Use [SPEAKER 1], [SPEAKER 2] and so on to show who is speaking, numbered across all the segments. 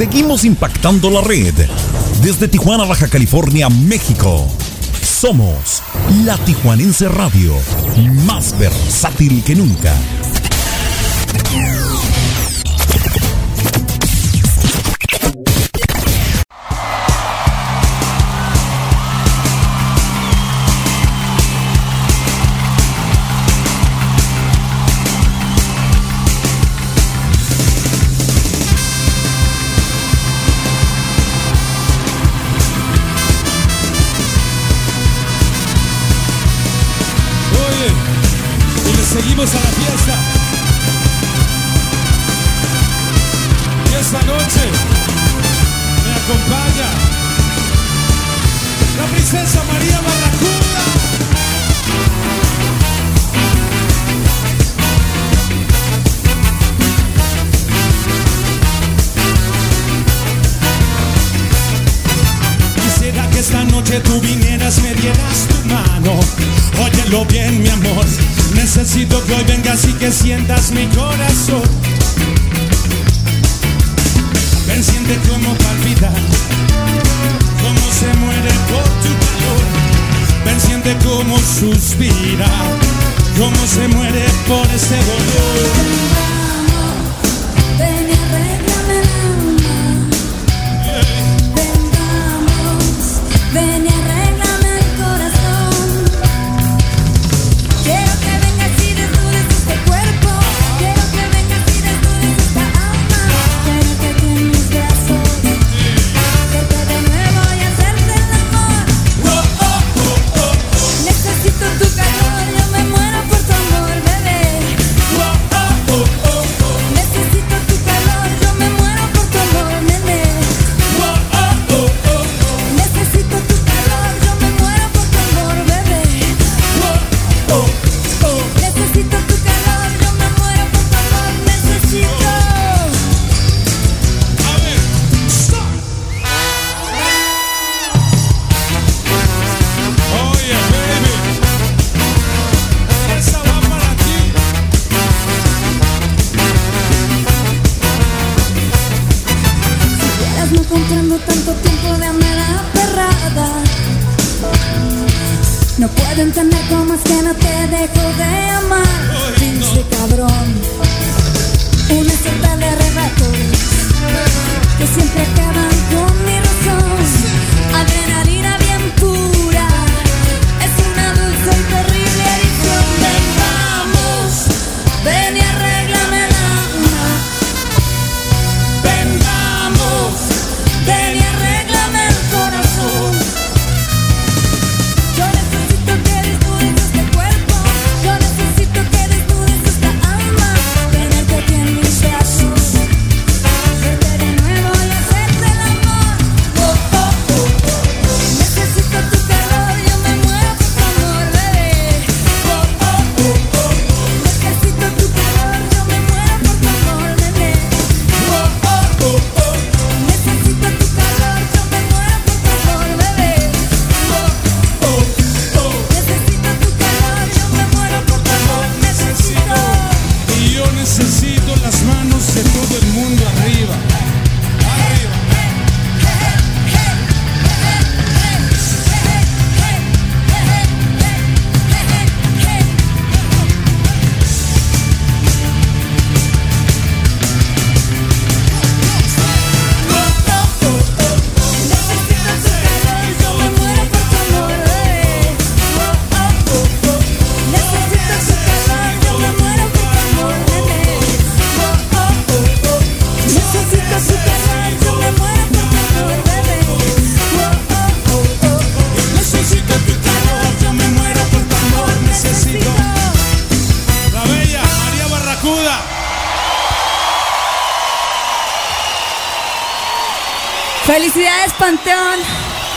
[SPEAKER 1] Seguimos impactando la red. Desde Tijuana, Baja California, México. Somos la Tijuanense Radio, más versátil que nunca.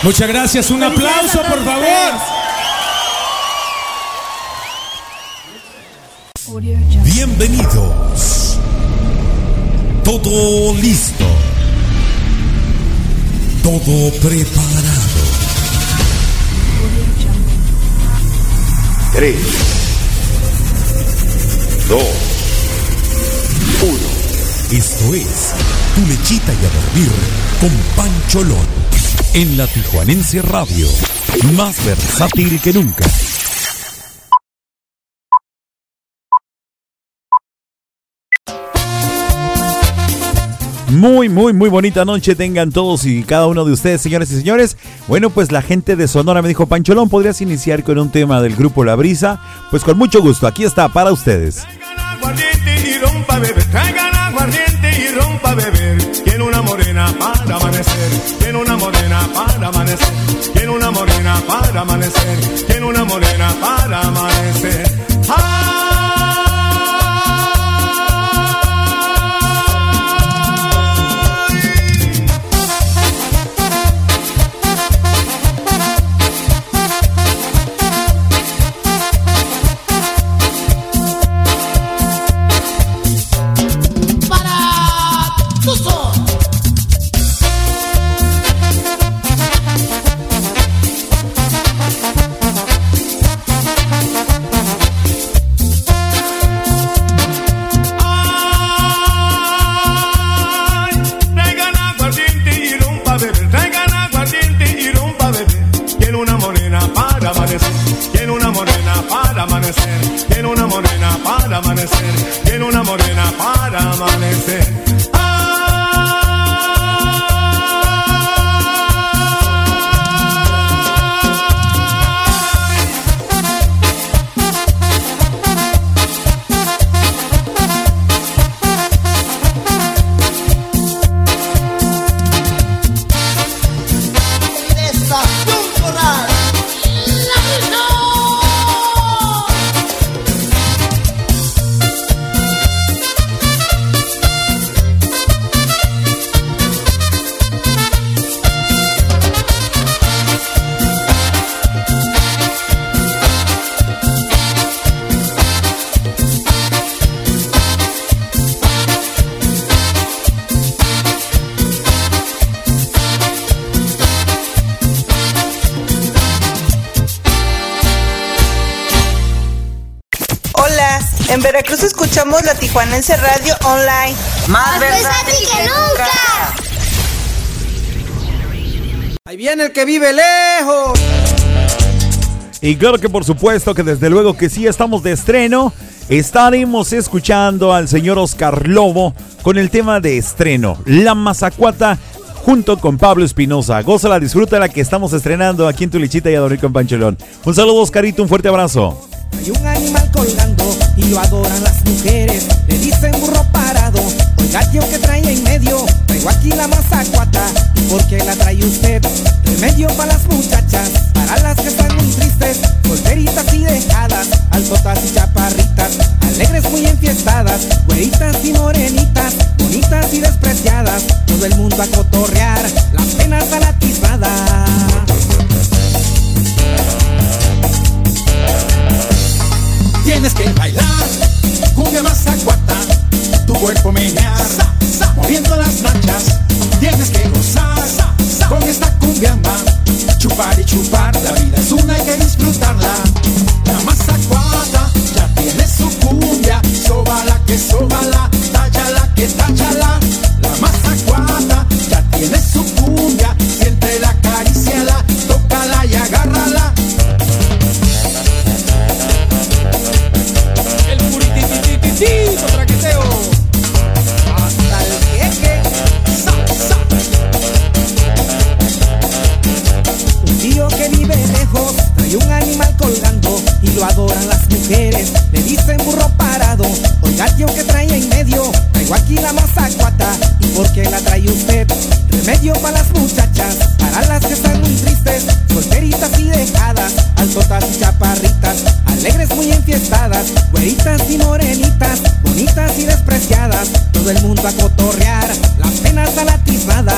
[SPEAKER 2] Muchas gracias, un aplauso por favor.
[SPEAKER 1] Bienvenidos. Todo listo. Todo preparado.
[SPEAKER 3] 3, 2, 1.
[SPEAKER 1] Esto es Tu Lechita y a Dormir con Pancho Lón. En la Tijuanense Radio, más versátil que nunca.
[SPEAKER 3] Muy, muy, muy bonita noche tengan todos y cada uno de ustedes, señores y señores. Bueno, pues la gente de Sonora me dijo, Pancholón, ¿podrías iniciar con un tema del grupo La Brisa? Pues con mucho gusto, aquí está para ustedes.
[SPEAKER 4] Y rompa beber. Una morena para amanecer, tiene una morena para amanecer, tiene una morena para amanecer, tiene una morena para amanecer. Amanecer, una morena para amanecer, tiene una morena para amanecer.
[SPEAKER 5] En Veracruz escuchamos la Tijuanense Radio Online. Más
[SPEAKER 6] versátil que nunca.
[SPEAKER 7] Ahí viene el que vive lejos.
[SPEAKER 3] Y claro que por supuesto que desde luego que sí estamos de estreno. Estaremos escuchando al señor Oscar Lobo con el tema de estreno, La Mazacuata, junto con Pablo Espinosa. Gózala, disfruta la que estamos estrenando aquí en Tu Lichita y a dormir con Pancholón. Un saludo, Oscarito, un fuerte abrazo.
[SPEAKER 7] Hay un animal colgando adoran las mujeres. Le dicen burro parado, oiga tío que trae en medio. Traigo aquí la mazacuata, ¿y por la trae usted? Remedio para las muchachas, para las que están muy tristes, solteritas y dejadas, altotas y chaparritas, alegres muy enfiestadas, güeritas y morenitas, bonitas y despreciadas. Todo el mundo a cotorrear, las penas a la tizada.
[SPEAKER 8] Tienes que bailar cumbia mazacuata, tu cuerpo menear, moviendo las nachas. Tienes que gozar con esta cumbiamba, chupar y chupar. La vida es una, hay que disfrutarla. La mazacuata ya tiene su cumbia, sóbala que sóbala, táchala que táchala.
[SPEAKER 7] Traigo aquí la mazacuata. ¿Y por qué la trae usted? Remedio para las muchachas, para las que están muy tristes, solteritas y dejadas, altotas y chaparritas, alegres muy enfiestadas, güeritas y morenitas, bonitas y despreciadas. Todo el mundo a cotorrear, las penas a la tiznada.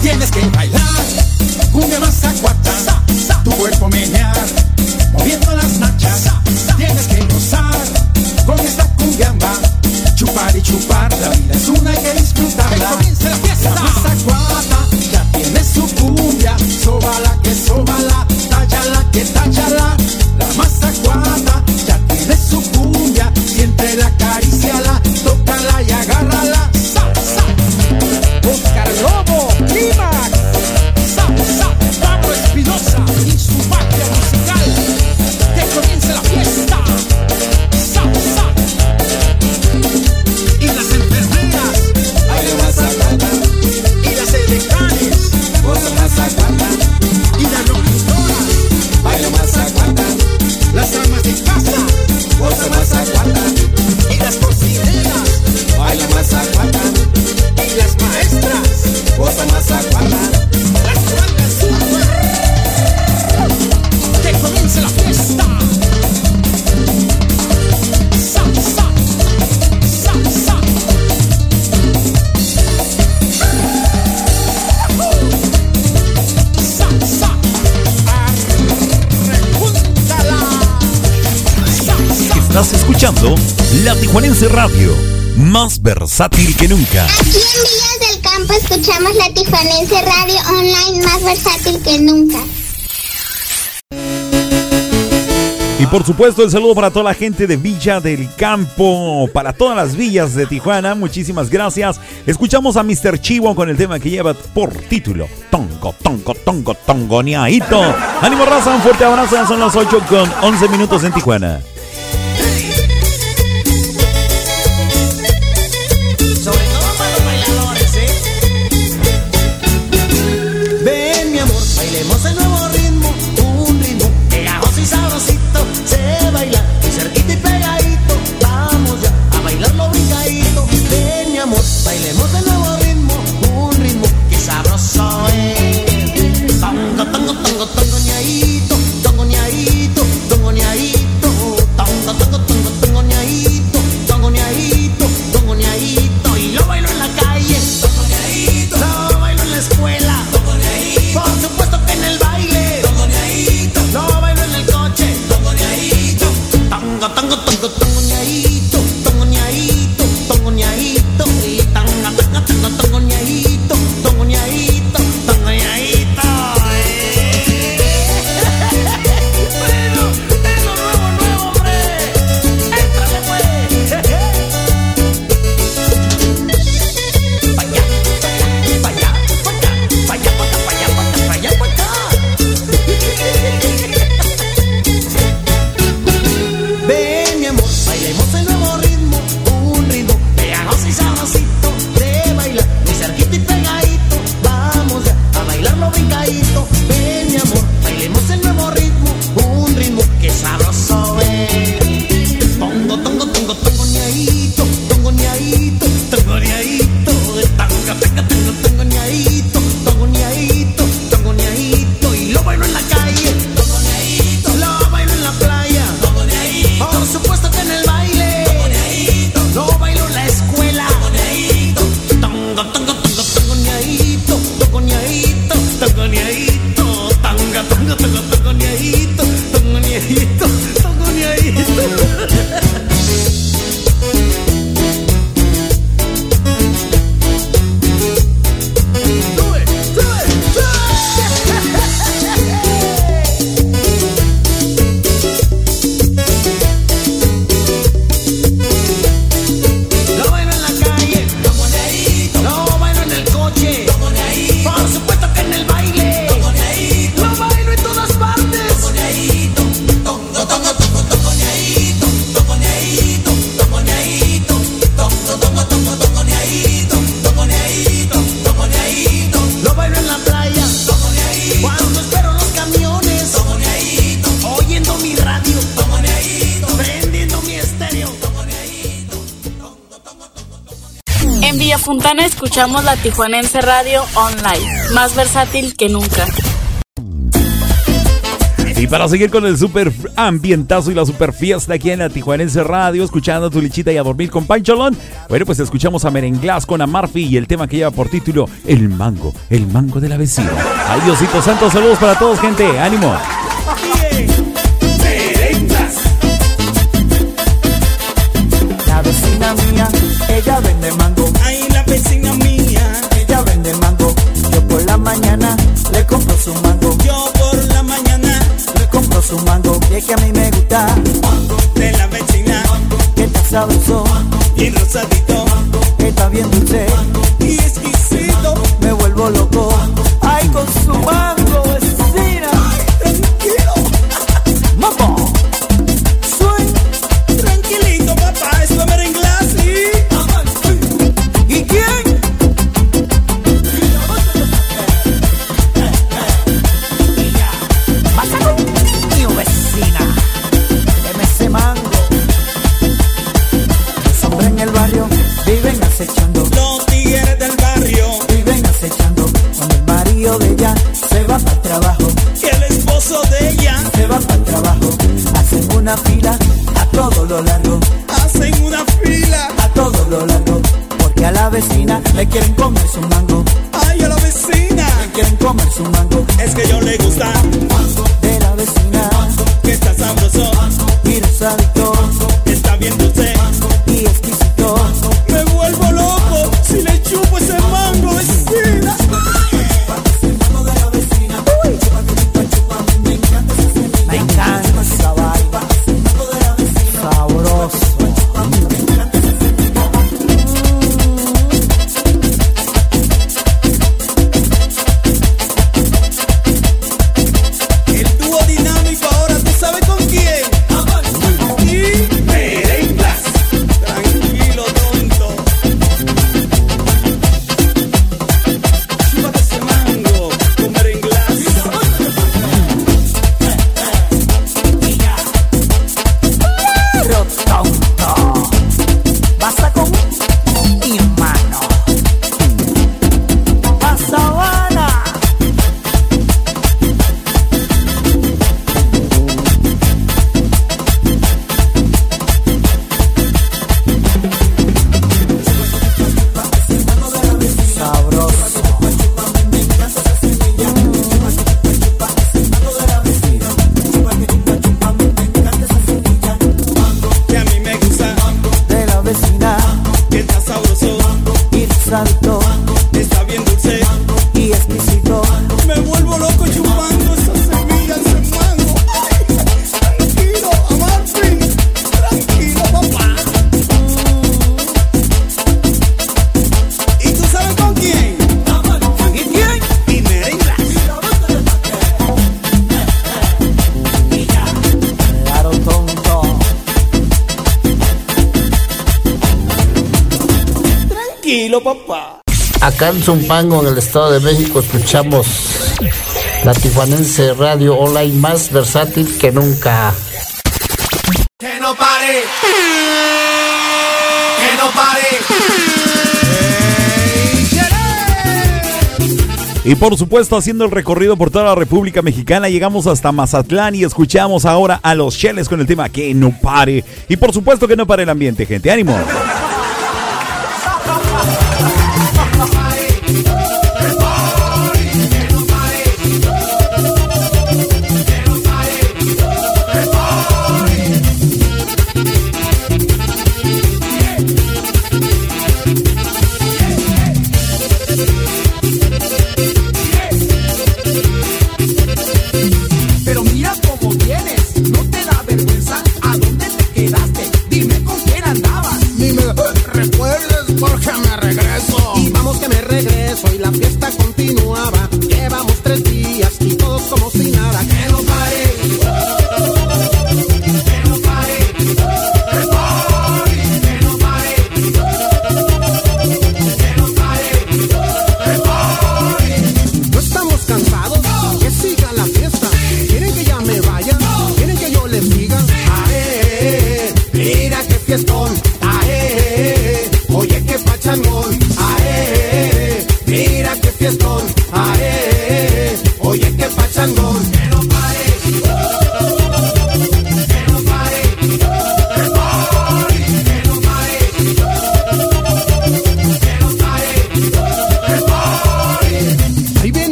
[SPEAKER 8] Tienes que bailar cumbia mazacuata,
[SPEAKER 3] Radio, más versátil que nunca.
[SPEAKER 6] Aquí en Villas del Campo escuchamos la Tijuanense Radio Online más versátil que nunca.
[SPEAKER 9] Y por supuesto el saludo para toda la gente de Villa del Campo, para todas las villas de Tijuana, muchísimas gracias. Escuchamos a Mr. Chivo con el tema que lleva por título Tongo, Tongo, Tongo, Tongoneaito. Ánimo raza, un fuerte abrazo, ya son las 8 con 11 minutos en Tijuana.
[SPEAKER 10] Escuchamos la Tijuanense Radio Online, más versátil que nunca.
[SPEAKER 9] Y para seguir con el super ambientazo y la super fiesta aquí en la Tijuanense Radio, escuchando tu lichita y a dormir con Pancholón, bueno, pues escuchamos a Merenglás con Amarfi y el tema que lleva por título El Mango, el Mango de la Vecina. Ay, Diosito Santo, saludos para todos, gente, ánimo.
[SPEAKER 11] Marido de ella se va para trabajo.
[SPEAKER 12] el esposo de ella
[SPEAKER 11] Se va para el trabajo. Hacen una fila a todo lo largo.
[SPEAKER 12] hacen una fila.
[SPEAKER 11] A todo lo largo. Porque a la vecina le quieren comer su mango.
[SPEAKER 12] Ay, a la vecina,
[SPEAKER 11] Le quieren comer su mango.
[SPEAKER 12] es que yo le gusta
[SPEAKER 11] de la vecina
[SPEAKER 12] que está sabroso,
[SPEAKER 11] y rosadito
[SPEAKER 12] está bien tranquilo,
[SPEAKER 13] Acá en Zumpango, en el Estado de México, escuchamos la tijuanense radio online más versátil que nunca.
[SPEAKER 14] Que no pare. Que no pare.
[SPEAKER 9] Y por supuesto, haciendo el recorrido por toda la República Mexicana, llegamos hasta Mazatlán y escuchamos ahora a los Cheles con el tema Que no pare. Y por supuesto que no pare el ambiente, gente. ¡Ánimo!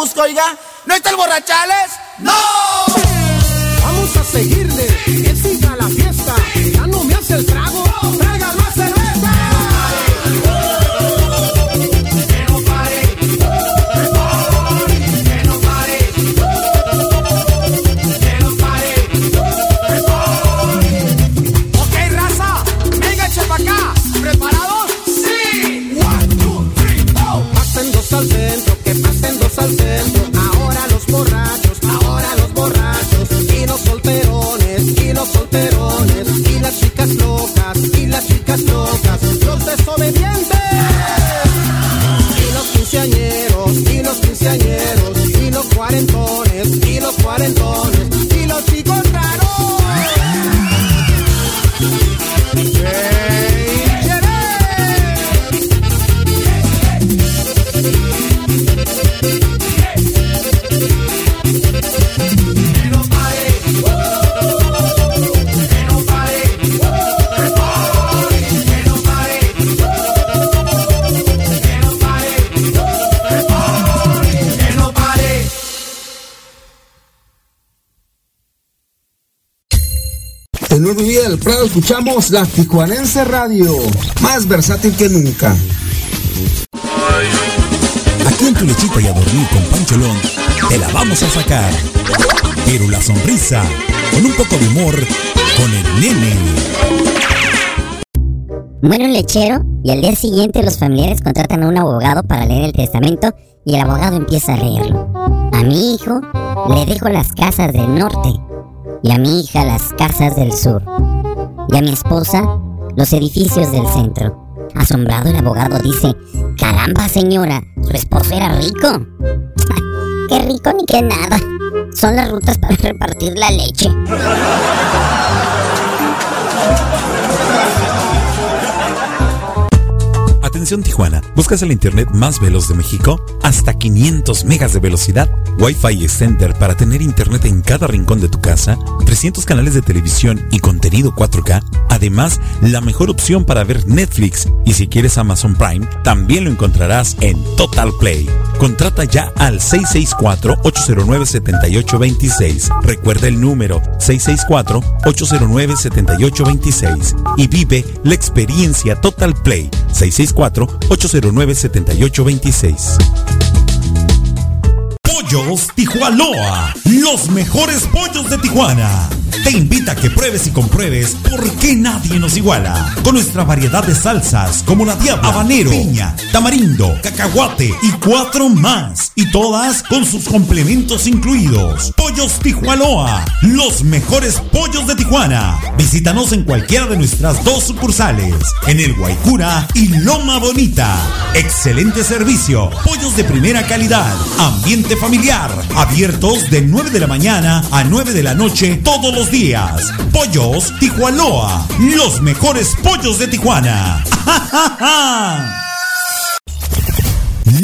[SPEAKER 15] ¿A quién
[SPEAKER 14] busco, oiga? ¿No está el borrachales? ¡No!
[SPEAKER 16] Escuchamos la Tijuanense Radio, más versátil que nunca.
[SPEAKER 3] Aquí en tu lechita y a dormir con Pancholón, te la vamos a sacar. Pero la sonrisa, con un poco de humor, con el nene.
[SPEAKER 17] Muere un lechero y al día siguiente los familiares contratan a un abogado para leer el testamento y el abogado empieza a leerlo. A mi hijo le dejo las casas del norte y a mi hija las casas del sur y a mi esposa los edificios del centro. Asombrado el abogado dice, caramba señora, su esposo era rico. qué rico ni qué nada. Son las rutas para repartir la leche.
[SPEAKER 3] Atención Tijuana, ¿buscas el internet más veloz de México? Hasta 500 megas de velocidad, Wi-Fi Extender para tener internet en cada rincón de tu casa, 300 canales de televisión y contenido 4K, además la mejor opción para ver Netflix y si quieres Amazon Prime, también lo encontrarás en Total Play. Contrata ya al 664-809-7826. Recuerda el número 664-809-7826 y vive la experiencia Total Play 664-809-7826. Pollos Tijuanoa, los mejores pollos de Tijuana.
[SPEAKER 1] te invita a que pruebes y compruebes por qué nadie nos iguala. Con nuestra variedad de salsas como la diabla, habanero, piña, tamarindo, cacahuate y cuatro más. Y todas con sus complementos incluidos. Pollos Tijuanoa, los mejores pollos de Tijuana. Visítanos en cualquiera de nuestras dos sucursales, en el Guaycura y Loma Bonita. Excelente servicio, pollos de primera calidad, ambiente familiar, abiertos de 9 de la mañana a 9 de la noche todos los días. Pollos Tijuanoa, los mejores pollos de Tijuana.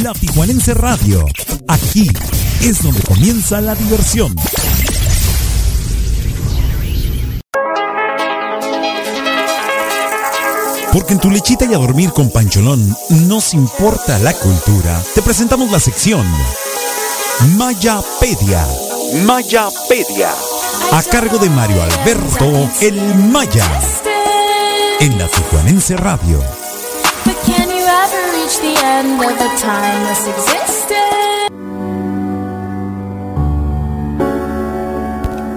[SPEAKER 1] La Tijuanense Radio, aquí es donde comienza la diversión. Porque en tu lechita y a dormir con Pancholón nos importa la cultura. Te presentamos la sección Mayapedia. Mayapedia. A cargo de Mario Alberto El Maya. En la Tijuanense Radio.
[SPEAKER 18] But can you ever reach the end of a timeless existence?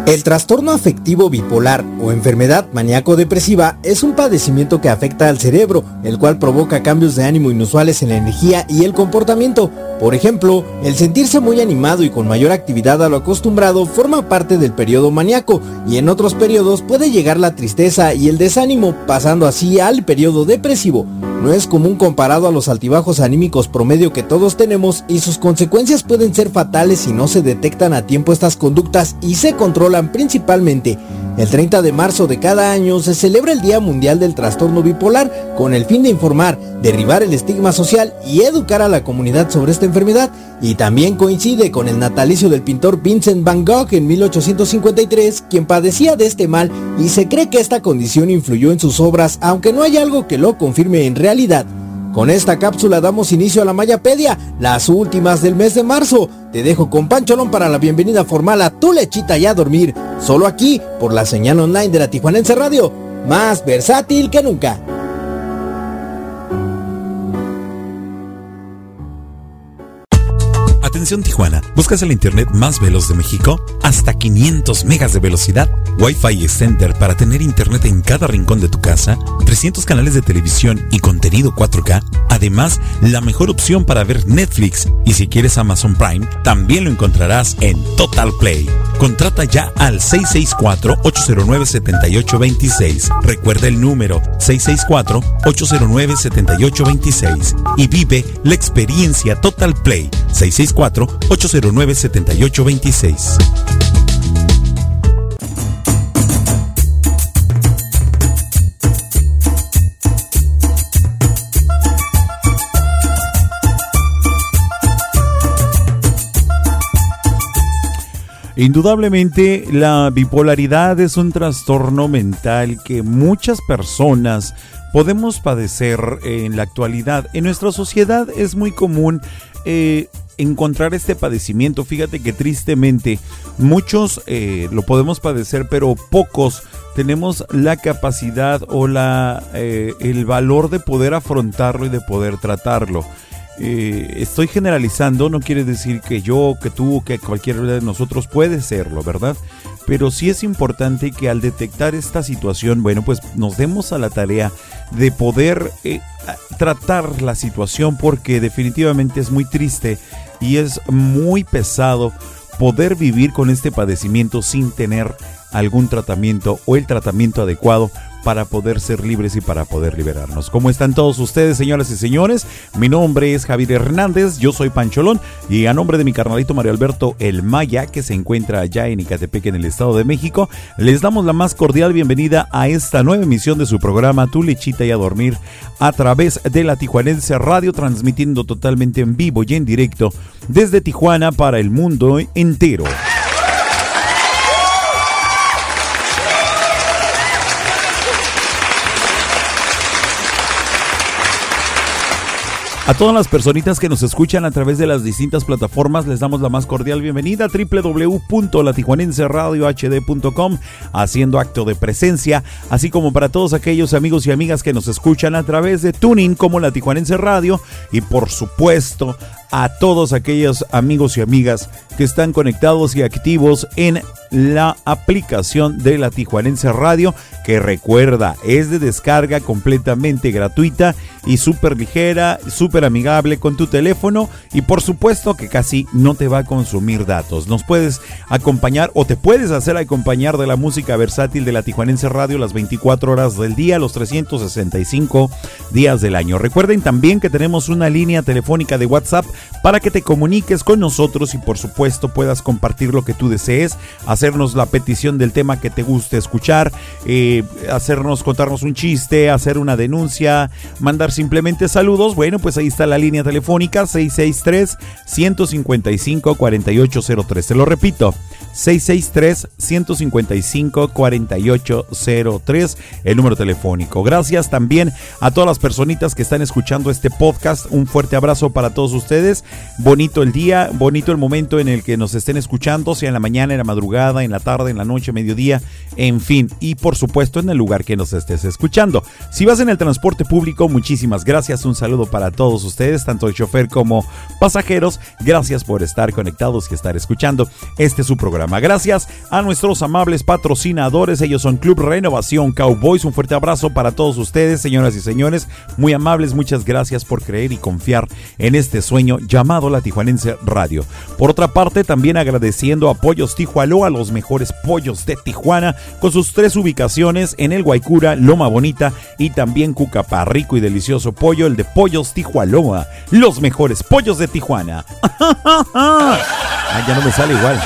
[SPEAKER 19] El trastorno afectivo bipolar o enfermedad maníaco-depresiva es un padecimiento que afecta al cerebro, el cual provoca cambios de ánimo inusuales en la energía y el comportamiento. Por ejemplo, el sentirse muy animado y con mayor actividad a lo acostumbrado forma parte del periodo maníaco y en otros periodos puede llegar la tristeza y el desánimo, pasando así al periodo depresivo. No es común comparado a los altibajos anímicos promedio que todos tenemos y sus consecuencias pueden ser fatales si no se detectan a tiempo estas conductas y se controlan principalmente. El 30 de marzo de cada año se celebra el Día Mundial del Trastorno Bipolar con el fin de informar, derribar el estigma social y educar a la comunidad sobre esta enfermedad y también coincide con el natalicio del pintor Vincent Van Gogh en 1853, quien padecía de este mal y se cree que esta condición influyó en sus obras, aunque no hay algo que lo confirme en realidad. Con esta cápsula damos inicio a la Mayapedia, las últimas del mes de marzo. Te dejo con Pancholón para la bienvenida formal a tu lechita y a dormir, solo aquí por la señal online de la Tijuanense Radio, más versátil que nunca.
[SPEAKER 1] Atención Tijuana, ¿buscas el internet más veloz de México? Hasta 500 megas de velocidad, Wi-Fi Extender para tener internet en cada rincón de tu casa, 300 canales de televisión y contenido 4K, además la mejor opción para ver Netflix y si quieres Amazon Prime, también lo encontrarás en Total Play. Contrata ya al 664-809-7826. Recuerda el número 664-809-7826 y vive la experiencia Total Play 664-809-7826.
[SPEAKER 3] Indudablemente la bipolaridad es un trastorno mental que muchas personas podemos padecer en la actualidad. En nuestra sociedad es muy común eh, encontrar este padecimiento. Fíjate que tristemente muchos eh, lo podemos padecer, pero pocos tenemos la capacidad o la, eh, el valor de poder afrontarlo y de poder tratarlo. Eh, estoy generalizando, no quiere decir que yo, que tú, que cualquiera de nosotros puede serlo, ¿verdad? Pero sí es importante que al detectar esta situación, bueno, pues nos demos a la tarea de poder tratar la situación porque definitivamente es muy triste y es muy pesado poder vivir con este padecimiento sin tener algún tratamiento o el tratamiento adecuado para poder ser libres y para poder liberarnos. ¿Cómo están todos ustedes, señoras y señores? Mi nombre es Javier Hernández, yo soy Pancholón y a nombre de mi carnalito Mario Alberto El Maya, que se encuentra allá en Icatepec, en el Estado de México, les damos la más cordial bienvenida a esta nueva emisión de su programa Tu Lechita y a Dormir a través de la Tijuanense Radio, transmitiendo totalmente en vivo y en directo desde Tijuana para el mundo entero. A todas las personitas que nos escuchan a través de las distintas plataformas les damos la más cordial bienvenida a www.latijuanenseradiohd.com haciendo acto de presencia, así como para todos aquellos amigos y amigas que nos escuchan a través de Tuning como La Tijuanense Radio y por supuesto a todos aquellos amigos y amigas que están conectados y activos en la aplicación de la Tijuanense Radio, que recuerda, es de descarga completamente gratuita y súper ligera, súper amigable con tu teléfono y por supuesto que casi no te va a consumir datos. Nos puedes acompañar o te puedes hacer acompañar de la música versátil de la Tijuanense Radio las 24 horas del día, los 365 días del año. Recuerden también que tenemos una línea telefónica de WhatsApp para que te comuniques con nosotros y por supuesto puedas compartir lo que tú desees, hacernos la petición del tema que te guste escuchar, eh, hacernos contarnos un chiste, hacer una denuncia, mandar simplemente saludos. Bueno, pues ahí está la línea telefónica 663 155 4803. Te lo repito. 663-155-4803, el número telefónico. Gracias también a todas las personitas que están escuchando este podcast. Un fuerte abrazo para todos ustedes. Bonito el día, bonito el momento en el que nos estén escuchando, sea en la mañana, en la madrugada, en la tarde, en la noche, mediodía, en fin. Y por supuesto en el lugar que nos estés escuchando. Si vas en el transporte público, muchísimas gracias. Un saludo para todos ustedes, tanto el chofer como pasajeros. Gracias por estar conectados y estar escuchando este su programa. Gracias a nuestros amables patrocinadores. Ellos son Club Renovación Cowboys. Un fuerte abrazo para todos ustedes, señoras y señores. Muy amables, muchas gracias por creer y confiar en este sueño llamado la Tijuanense Radio. Por otra parte, también agradeciendo a Pollos Tijualoa, los mejores pollos de Tijuana, con sus tres ubicaciones en el Guaycura, Loma Bonita y también Cucapá. Rico y delicioso pollo, el de Pollos Tijualoa. Los mejores pollos de Tijuana. ah, ya no me sale igual.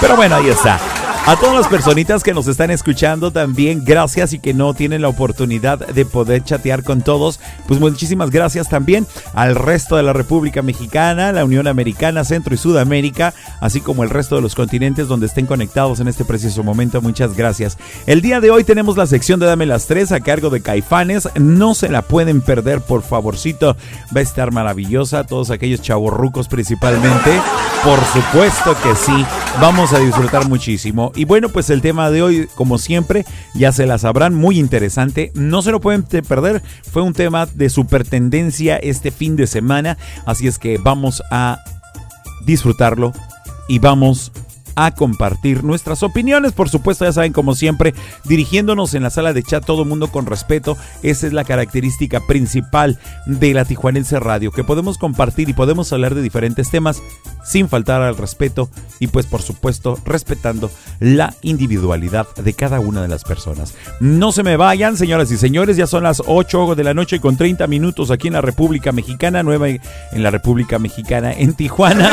[SPEAKER 3] Pero bueno, ahí está. A todas las personitas que nos están escuchando también, gracias y que no tienen la oportunidad de poder chatear con todos, pues muchísimas gracias también al resto de la República Mexicana, la Unión Americana, Centro y Sudamérica, así como el resto de los continentes donde estén conectados en este preciso momento. Muchas gracias. El día de hoy tenemos la sección de Dame las Tres a cargo de Caifanes. No se la pueden perder, por favorcito. Va a estar maravillosa. Todos aquellos chavorrucos principalmente. Por supuesto que sí. Vamos a disfrutar muchísimo. Y bueno, pues el tema de hoy, como siempre, ya se la sabrán, muy interesante. No se lo pueden perder. Fue un tema de super tendencia este fin de semana. Así es que vamos a disfrutarlo y vamos a compartir nuestras opiniones. Por supuesto, ya saben, como siempre, dirigiéndonos en la sala de chat, todo mundo con respeto. Esa es la característica principal de la Tijuanense Radio, que podemos compartir y podemos hablar de diferentes temas sin faltar al respeto y pues por supuesto respetando la individualidad de cada una de las personas. No se me vayan, señoras y señores, ya son las 8 de la noche con 30 minutos aquí en la República Mexicana, nueva en la República Mexicana, en Tijuana.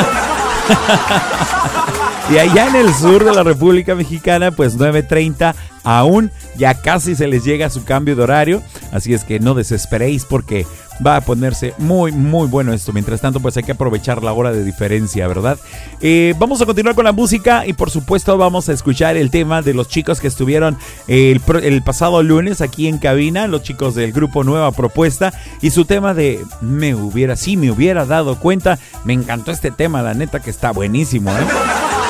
[SPEAKER 3] Y allá en el sur de la República Mexicana, pues 9.30 aún ya casi se les llega su cambio de horario. Así es que no desesperéis porque va a ponerse muy, muy bueno esto. Mientras tanto, pues hay que aprovechar la hora de diferencia, ¿verdad? Eh, vamos a continuar con la música y por supuesto vamos a escuchar el tema de los chicos que estuvieron el, el pasado lunes aquí en cabina, los chicos del grupo Nueva Propuesta y su tema de me hubiera, sí, me hubiera dado cuenta. Me encantó este tema, la neta que está buenísimo, ¿eh?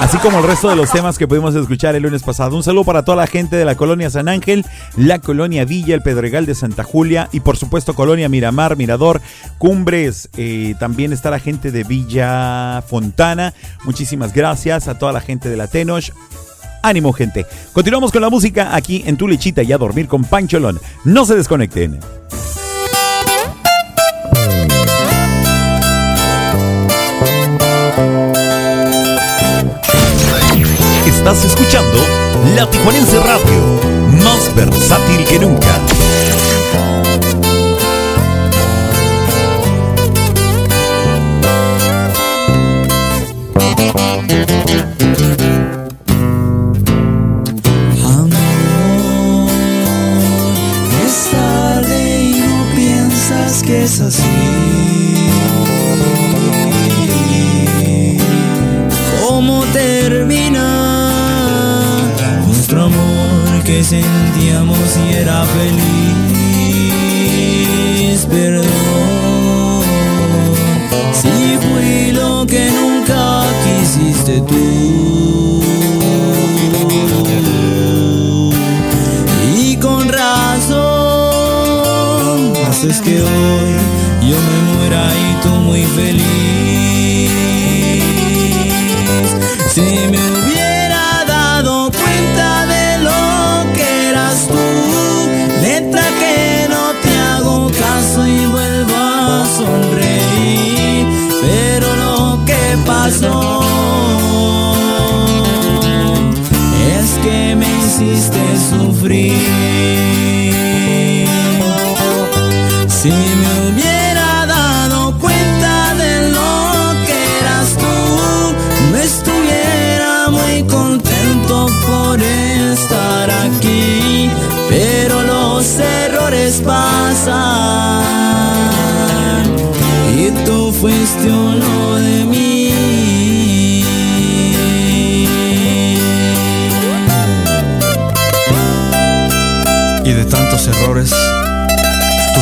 [SPEAKER 3] Así como el resto de los temas que pudimos escuchar el lunes pasado. Un saludo para toda la gente de la colonia San Ángel, la colonia Villa, el Pedregal de Santa Julia y por supuesto colonia Miramar, Mirador, Cumbres. Eh, también está la gente de Villa Fontana. Muchísimas gracias a toda la gente de la Tenoch. Ánimo gente. Continuamos con la música aquí en Tu Lechita y a dormir con Pancholón. No se desconecten. Estás escuchando La Tijuanense Radio, más versátil que nunca.
[SPEAKER 8] Amor, es tarde y no piensas que es así. Que sentíamos y era feliz? Perdón, si fui lo que nunca quisiste tú. Y con razón
[SPEAKER 20] haces que hoy yo me muera y tú muy feliz. Si me hiciste sufrir. Si me hubiera dado cuenta de lo que eras tú, no estuviera muy contento por estar aquí, pero los errores pasan y tú fuiste uno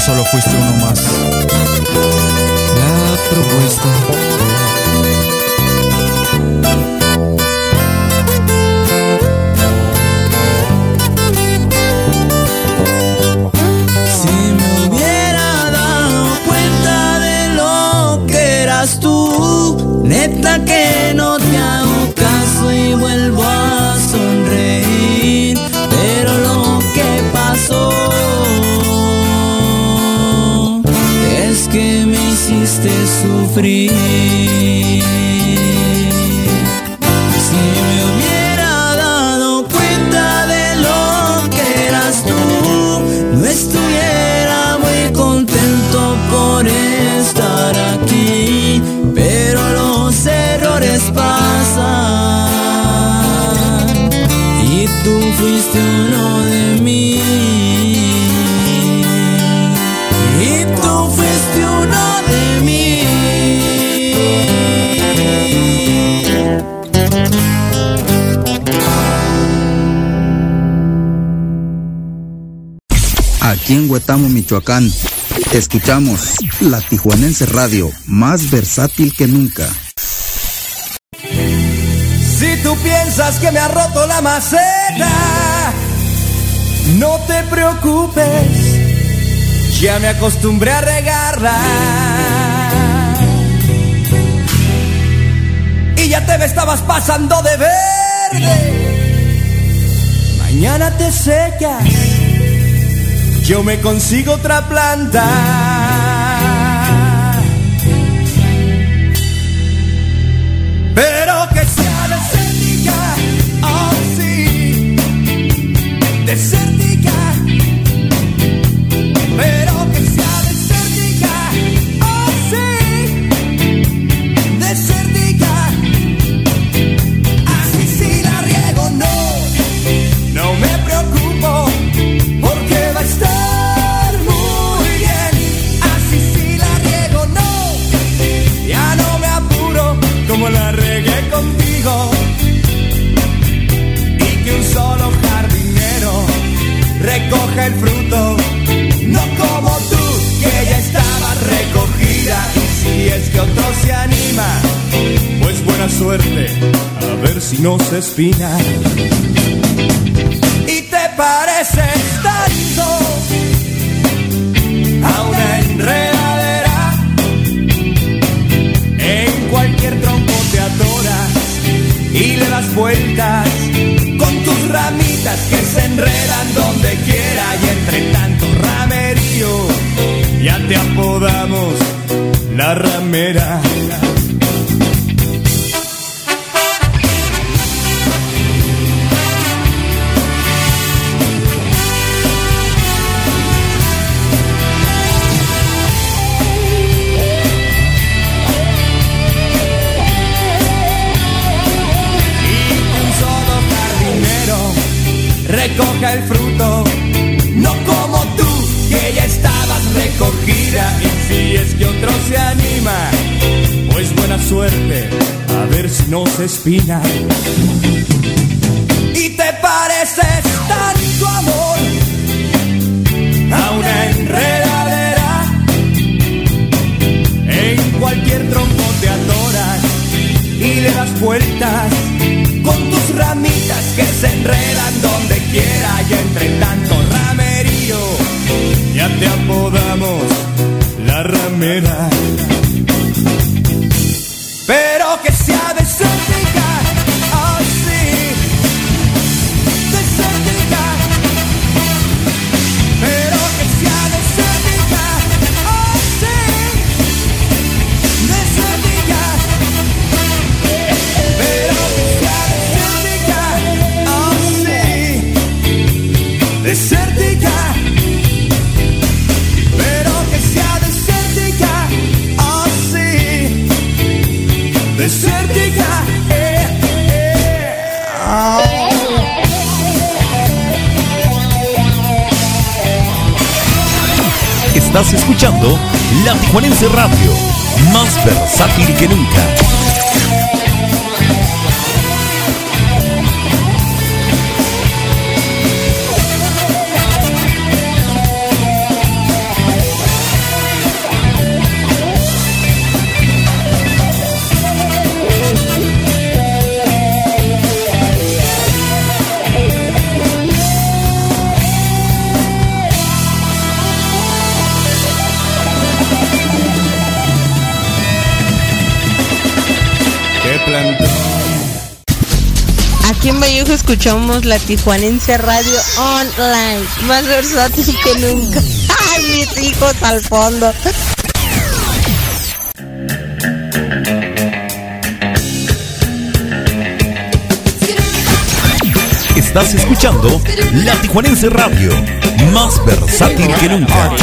[SPEAKER 8] solo fuiste uno más. La propuesta.
[SPEAKER 20] Si me hubiera dado cuenta de lo que eras tú, neta que Aquí
[SPEAKER 21] en Huetamo, Michoacán, escuchamos la Tijuanense Radio, más versátil que nunca.
[SPEAKER 4] Si tú piensas que me ha roto la maceta, no te preocupes, ya me acostumbré a regarla. Y ya te me estabas pasando de verde. Mañana te secas, yo me consigo otra planta. A ver si no se espina. Y te pareces tanto a una enredadera en cualquier tronco te atoras y le das vueltas con tus ramitas que se enredan donde quiera y entre tanto ramerío ya te apodamos la ramera. Espina Y te pareces tanto amor a una enredadera. En cualquier tronco te adoras y le das vueltas con tus ramitas que se enredan donde quiera y entre tanto ramerío ya te apodamos
[SPEAKER 22] la
[SPEAKER 23] ramera. Escuchando La Tijuanense Radio, más versátil que nunca.
[SPEAKER 24] escuchamos la Tijuanense Radio Online, más versátil que nunca. ¡Ay, mis hijos al fondo!
[SPEAKER 23] Estás escuchando La Tijuanense Radio, más versátil que nunca.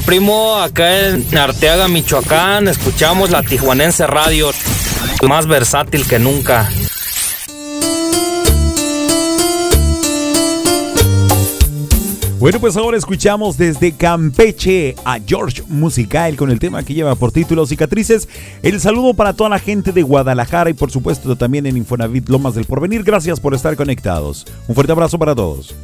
[SPEAKER 25] Primo, acá en Arteaga, Michoacán, escuchamos la Tijuanense Radio, más versátil que nunca.
[SPEAKER 3] Bueno, pues ahora escuchamos desde Campeche a George Musical con el tema que lleva por título Cicatrices. El saludo para toda la gente de Guadalajara y por supuesto también en Infonavit Lomas del Porvenir. Gracias por estar conectados. Un fuerte abrazo para todos.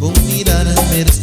[SPEAKER 8] Con mirarme eres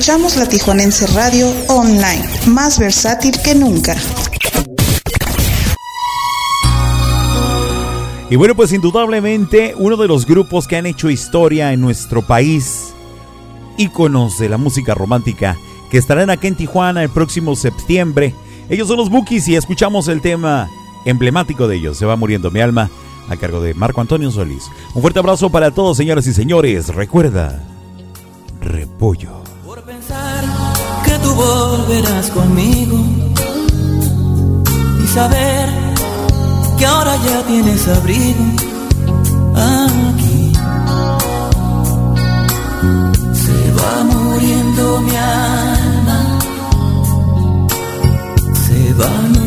[SPEAKER 5] escuchamos la Tijuanense Radio Online, más versátil que nunca.
[SPEAKER 3] Y bueno, pues indudablemente uno de los grupos que han hecho historia en nuestro país, íconos de la música romántica, que estarán aquí en Tijuana el próximo septiembre. Ellos son los Bookies y escuchamos el tema emblemático de ellos, Se va muriendo mi alma, a cargo de Marco Antonio Solís. Un fuerte abrazo para todos, señoras y señores. Recuerda, repollo.
[SPEAKER 20] Tú volverás conmigo y saber que ahora ya tienes abrigo aquí. Se va muriendo mi alma, se va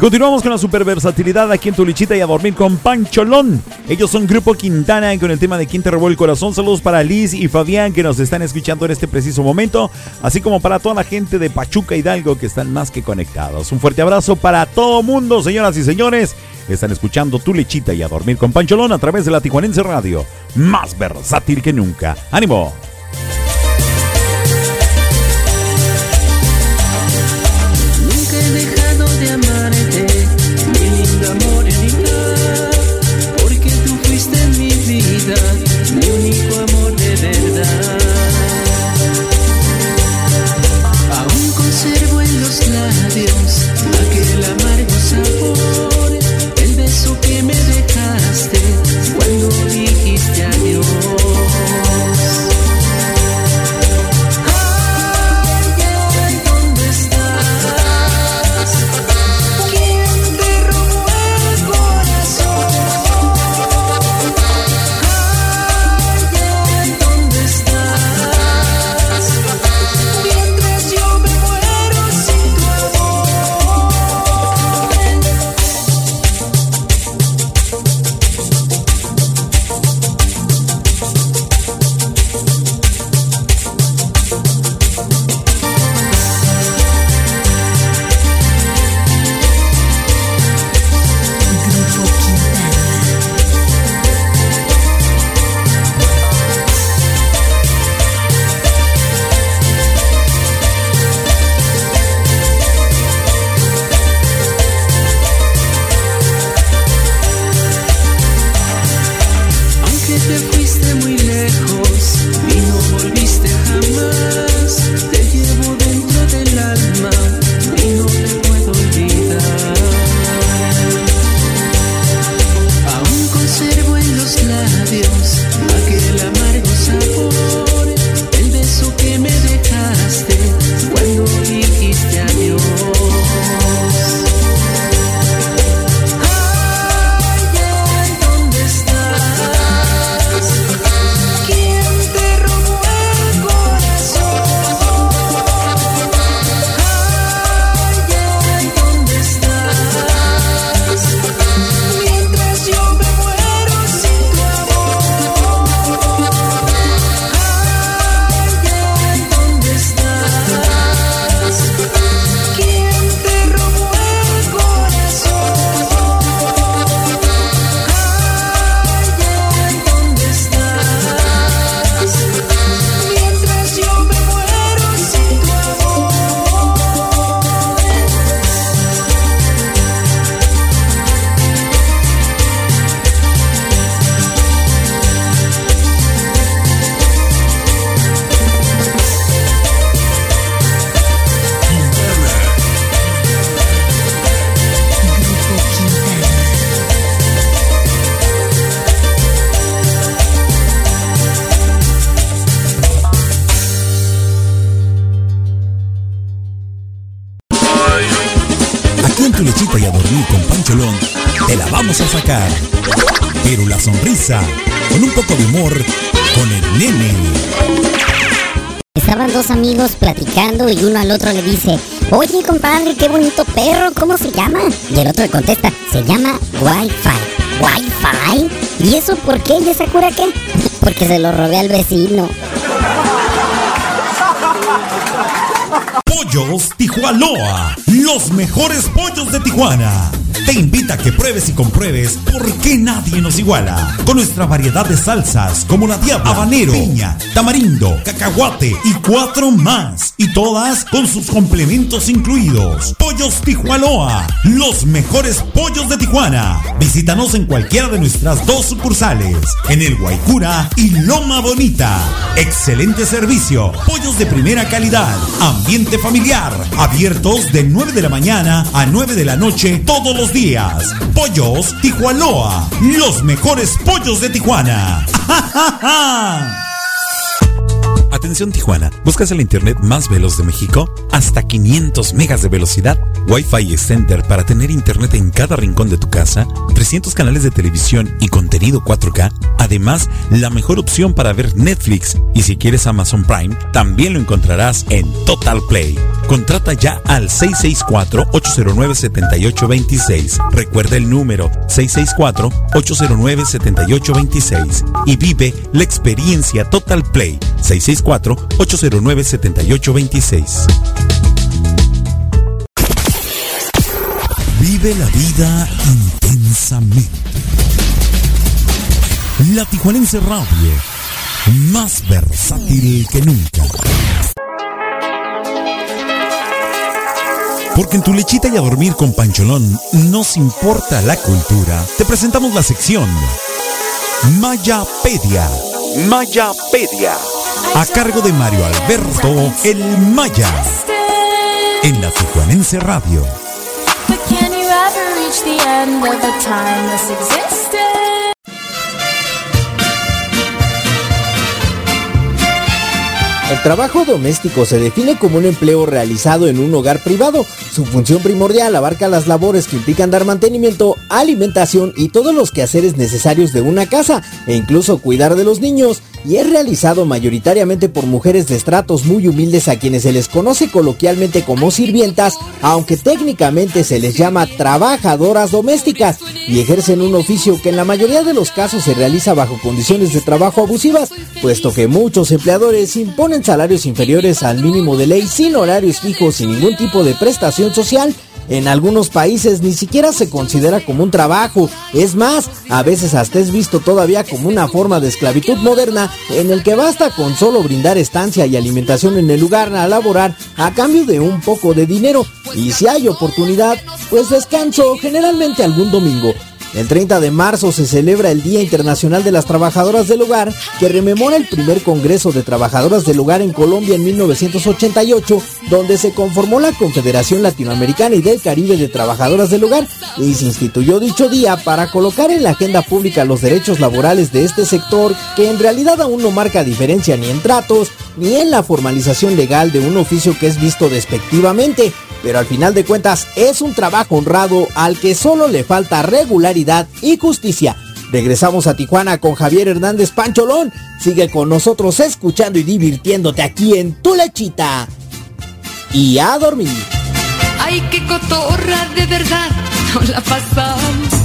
[SPEAKER 3] Continuamos con la superversatilidad aquí en Tulichita y a dormir con Pancholón. Ellos son Grupo Quintana con el tema de Quien te corazón. Saludos para Liz y Fabián que nos están escuchando en este preciso momento, así como para toda la gente de Pachuca Hidalgo que están más que conectados. Un fuerte abrazo para todo mundo, señoras y señores. Están escuchando Tulichita y a dormir con Pancholón a través de la Tijuanense Radio. Más versátil que nunca. ¡Ánimo!
[SPEAKER 17] Por qué? Porque se lo robé al vecino.
[SPEAKER 3] Pollos Tijualoa, los mejores pollos de Tijuana. Te invita a que pruebes y compruebes por qué nadie nos iguala. Con nuestra variedad de salsas como la diabla, habanero, piña, tamarindo, cacahuate y cuatro más. Y todas con sus complementos incluidos. Pollos Tijualoa, los mejores pollos de Tijuana. Visítanos en cualquiera de nuestras dos sucursales, en el Guaycura y Loma Bonita. Excelente servicio, pollos de primera calidad, ambiente familiar, abiertos de 9 de la mañana a 9 de la noche todos los días. Pollos Tijuanoa, los mejores pollos de Tijuana. Atención Tijuana, ¿buscas el internet más veloz de México? Hasta 500 megas de velocidad, Wi-Fi Extender para tener internet en cada rincón de tu casa, 300 canales de televisión y contenido 4K, además la mejor opción para ver Netflix y si quieres Amazon Prime, también lo encontrarás en Total Play. Contrata ya al 664-809-7826. Recuerda el número 664-809-7826 y vive la experiencia Total Play 664-809-7826. Vive la vida intensamente. La Tijuanense Radio, más versátil que nunca. Porque en tu lechita y a dormir con Pancholón nos importa la cultura. Te presentamos la sección Mayapedia. Mayapedia. A cargo de Mario Alberto El Maya. En la Tijuanense Radio.
[SPEAKER 19] El trabajo doméstico se define como un empleo realizado en un hogar privado. Su función primordial abarca las labores que implican dar mantenimiento, alimentación y todos los quehaceres necesarios de una casa, e incluso cuidar de los niños, y es realizado mayoritariamente por mujeres de estratos muy humildes a quienes se les conoce coloquialmente como sirvientas, aunque técnicamente se les llama trabajadoras domésticas, y ejercen un oficio que en la mayoría de los casos se realiza bajo condiciones de trabajo abusivas, puesto que muchos empleadores imponen salarios inferiores al mínimo de ley sin horarios fijos sin ningún tipo de prestación social. En algunos países ni siquiera se considera como un trabajo, es más, a veces hasta es visto todavía como una forma de esclavitud moderna en el que basta con solo brindar estancia y alimentación en el lugar a laborar a cambio de un poco de dinero y si hay oportunidad, pues descanso generalmente algún domingo. El 30 de marzo se celebra el Día Internacional de las Trabajadoras del Hogar, que rememora el primer Congreso de Trabajadoras del Hogar en Colombia en 1988, donde se conformó la Confederación Latinoamericana y del Caribe de Trabajadoras del Hogar y se instituyó dicho día para colocar en la agenda pública los derechos laborales de este sector, que en realidad aún no marca diferencia ni en tratos, ni en la formalización legal de un oficio que es visto despectivamente, pero al final de cuentas es un trabajo honrado al que solo le falta regularidad y justicia. Regresamos a Tijuana con Javier Hernández Pancholón. Sigue con nosotros escuchando y divirtiéndote aquí en Tu Lechita. Y a dormir.
[SPEAKER 26] Ay, qué cotorra, de verdad, no la pasamos.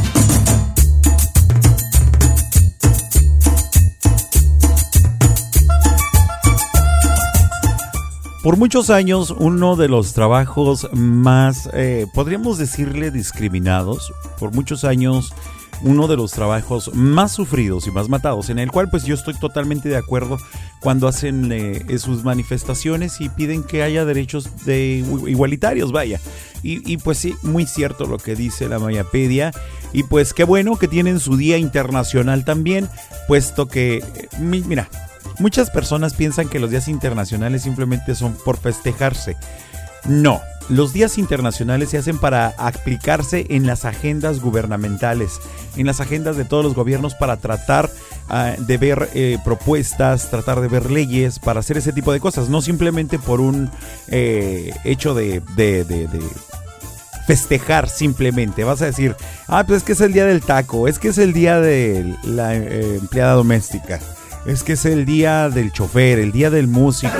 [SPEAKER 27] Por muchos años, uno de los trabajos más, eh, podríamos decirle, discriminados, por muchos años, uno de los trabajos más sufridos y más matados, en el cual pues yo estoy totalmente de acuerdo cuando hacen eh, sus manifestaciones y piden que haya derechos de igualitarios, vaya. Y, y, pues sí, muy cierto lo que dice la Mayapedia. Y pues qué bueno que tienen su día internacional también, puesto que, eh, mi- mira, Muchas personas piensan que los días internacionales simplemente son por festejarse. No, los días internacionales se hacen para aplicarse en las agendas gubernamentales, en las agendas de todos los gobiernos para tratar ah, de ver eh, propuestas, tratar de ver leyes, para hacer ese tipo de cosas, no simplemente por un eh, hecho de, de-
[SPEAKER 3] festejar simplemente. Vas a decir, ah, pues es que es el día del taco, es que es el día de la eh, empleada doméstica, es que es el día del chofer, el día del músico,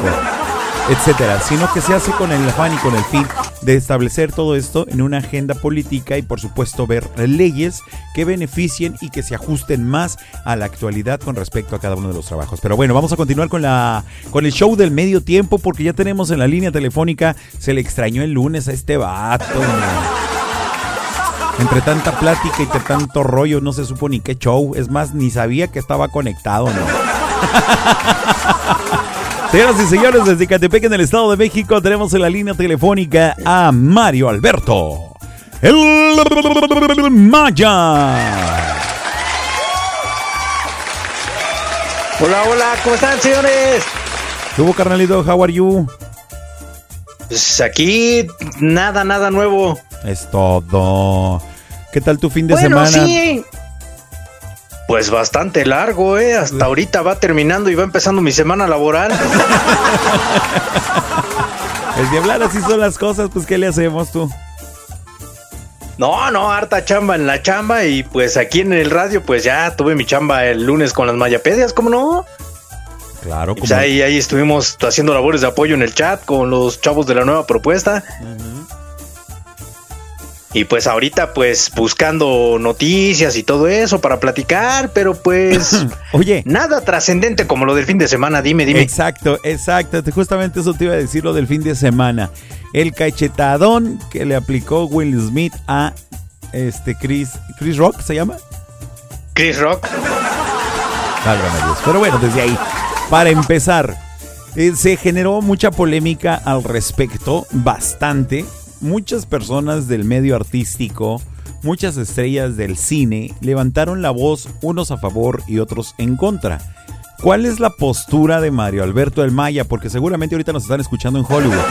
[SPEAKER 3] etcétera, sino que se hace con el afán y con el fin de establecer todo esto en una agenda política y por supuesto ver leyes que beneficien y que se ajusten más a la actualidad con respecto a cada uno de los trabajos. Pero bueno, vamos a continuar con la con el show del medio tiempo porque ya tenemos en la línea telefónica se le extrañó el lunes a este vato. Entre tanta plática y tanto rollo, no se supo ni qué show. Es más, ni sabía que estaba conectado, ¿no? Señoras y señores, desde Catepec, en el Estado de México, tenemos en la línea telefónica a Mario Alberto. El Maya.
[SPEAKER 28] Hola, hola, ¿cómo están, señores?
[SPEAKER 3] ¿Qué hubo, carnalito? How are you?
[SPEAKER 28] Pues aquí nada, nada nuevo.
[SPEAKER 3] Es todo. ¿Qué tal tu fin de
[SPEAKER 28] bueno,
[SPEAKER 3] semana?
[SPEAKER 28] sí. Pues bastante largo, ¿eh? Hasta ahorita va terminando y va empezando mi semana laboral.
[SPEAKER 3] El de hablar así son las cosas, pues ¿qué le hacemos tú?
[SPEAKER 28] No, no, harta chamba en la chamba y pues aquí en el radio pues ya tuve mi chamba el lunes con las mayapedias, ¿cómo no?
[SPEAKER 3] Claro,
[SPEAKER 28] Pues ahí, ahí estuvimos haciendo labores de apoyo en el chat con los chavos de la nueva propuesta. Y pues ahorita pues buscando noticias y todo eso para platicar, pero pues
[SPEAKER 3] Oye,
[SPEAKER 28] nada trascendente como lo del fin de semana, dime, dime.
[SPEAKER 3] Exacto, exacto. Justamente eso te iba a decir lo del fin de semana. El cachetadón que le aplicó Will Smith a este Chris, Chris Rock, ¿se llama?
[SPEAKER 28] Chris Rock.
[SPEAKER 3] Dios. Pero bueno, desde ahí, para empezar, eh, se generó mucha polémica al respecto, bastante. Muchas personas del medio artístico, muchas estrellas del cine levantaron la voz, unos a favor y otros en contra. ¿Cuál es la postura de Mario Alberto del Maya? Porque seguramente ahorita nos están escuchando en Hollywood.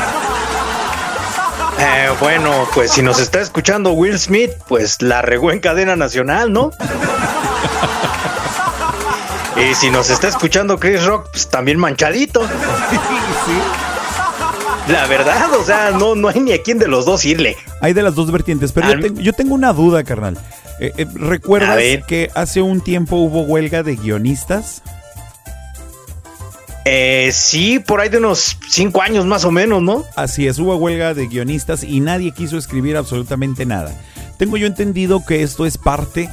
[SPEAKER 28] Eh, bueno, pues si nos está escuchando Will Smith, pues la regó en cadena nacional, ¿no? y si nos está escuchando Chris Rock, pues también manchadito. La verdad, o sea, no, no hay ni a quién de los dos irle.
[SPEAKER 3] Hay de las dos vertientes, pero yo, tengo, yo tengo una duda, carnal. Eh, eh, ¿Recuerdas que hace un tiempo hubo huelga de guionistas?
[SPEAKER 28] Eh, sí, por ahí de unos cinco años más o menos, ¿no?
[SPEAKER 3] Así es, hubo huelga de guionistas y nadie quiso escribir absolutamente nada. Tengo yo entendido que esto es parte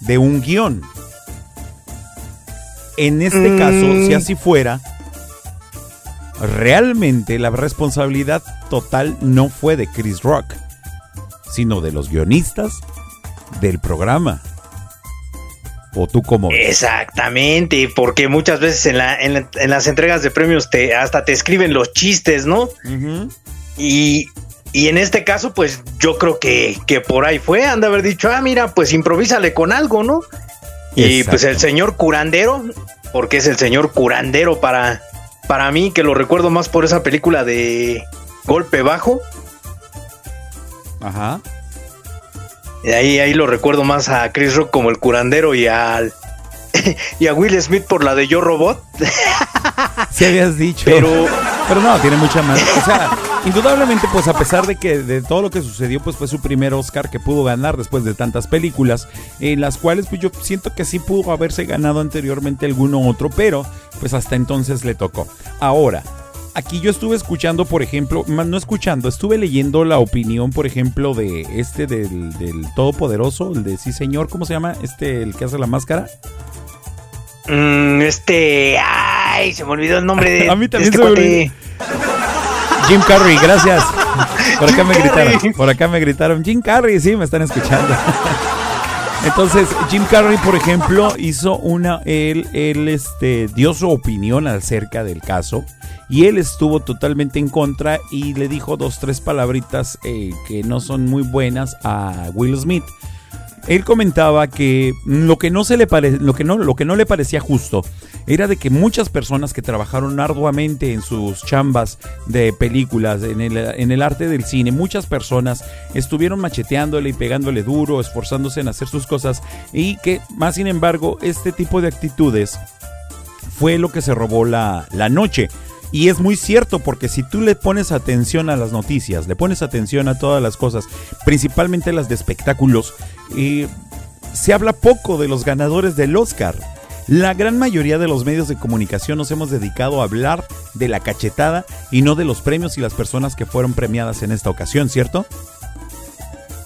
[SPEAKER 3] de un guion. En este
[SPEAKER 28] Mm.
[SPEAKER 3] caso, si así fuera, realmente la responsabilidad total no fue de Chris Rock, sino de los guionistas del programa. ¿O tú cómo ves?
[SPEAKER 28] Exactamente, porque muchas veces en, la- en la- en las entregas de premios te, hasta te escriben los chistes, ¿no? y, y en este caso, pues yo creo que, que por ahí fue, han de haber dicho, ah, mira, pues improvísale con algo, ¿no? Y
[SPEAKER 3] Exacto.
[SPEAKER 28] pues el señor curandero, porque es el señor curandero para, para mí, que lo recuerdo más por esa película de Golpe Bajo.
[SPEAKER 3] Ajá.
[SPEAKER 28] Y ahí, ahí lo recuerdo más a Chris Rock como el curandero y al y a Will Smith por la de Yo Robot.
[SPEAKER 3] Si habías dicho.
[SPEAKER 28] Pero,
[SPEAKER 3] pero no, tiene mucha más. O sea, indudablemente, pues a pesar de que de todo lo que sucedió, pues fue su primer Oscar que pudo ganar después de tantas películas, en las cuales pues yo siento que sí pudo haberse ganado anteriormente alguno otro, pero pues hasta entonces le tocó. Ahora, aquí yo estuve escuchando, por ejemplo, no escuchando, estuve leyendo la opinión, por ejemplo, de este del, del Todopoderoso, el de sí señor, ¿cómo se llama? Este, el que hace la máscara.
[SPEAKER 28] Mm, este, ay, se me olvidó el nombre de
[SPEAKER 3] A mí también
[SPEAKER 28] de este
[SPEAKER 3] se me
[SPEAKER 28] cuate.
[SPEAKER 3] Jim Carrey, gracias. Por acá
[SPEAKER 28] Jim
[SPEAKER 3] me
[SPEAKER 28] Carrey.
[SPEAKER 3] gritaron. Por acá me gritaron. Jim Carrey, sí, me están escuchando. Entonces, Jim Carrey, por ejemplo, hizo una. Él, él este, dio su opinión acerca del caso. Y él estuvo totalmente en contra y le dijo dos, tres palabritas eh, que no son muy buenas a Will Smith. Él comentaba que lo que no se le pare- lo que no lo que no le parecía justo era de que muchas personas que trabajaron arduamente en sus chambas de películas, en el, en el arte del cine, muchas personas estuvieron macheteándole y pegándole duro, esforzándose en hacer sus cosas y que más sin embargo este tipo de actitudes fue lo que se robó la, la noche. Y es muy cierto porque si tú le pones atención a las noticias, le pones atención a todas las cosas, principalmente las de espectáculos, eh, se habla poco de los ganadores del Oscar. La gran mayoría de los medios de comunicación nos hemos dedicado a hablar de la cachetada y no de los premios y las personas que fueron premiadas en esta ocasión, ¿cierto?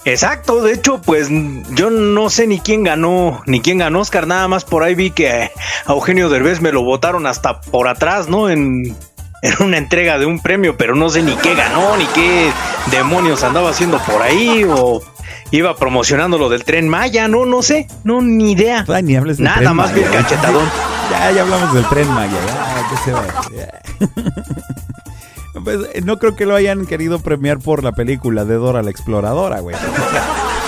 [SPEAKER 28] Exacto, de hecho, pues yo no sé ni quién ganó, ni quién ganó Oscar, nada más por ahí vi que a Eugenio Derbez me lo votaron hasta por atrás, ¿no? En una entrega de un premio, pero no sé ni qué ganó, ni qué demonios andaba haciendo por ahí, o iba promocionando lo del tren Maya, no, no sé, no, ni idea.
[SPEAKER 3] Ay, ni hables del
[SPEAKER 28] Nada
[SPEAKER 3] Tren
[SPEAKER 28] más bien
[SPEAKER 3] ya.
[SPEAKER 28] cachetadón.
[SPEAKER 3] Ya, ya hablamos del tren Maya, ya, ¿qué se va? Ya. Pues, eh, no creo que lo hayan querido premiar por la película de Dora la Exploradora, güey.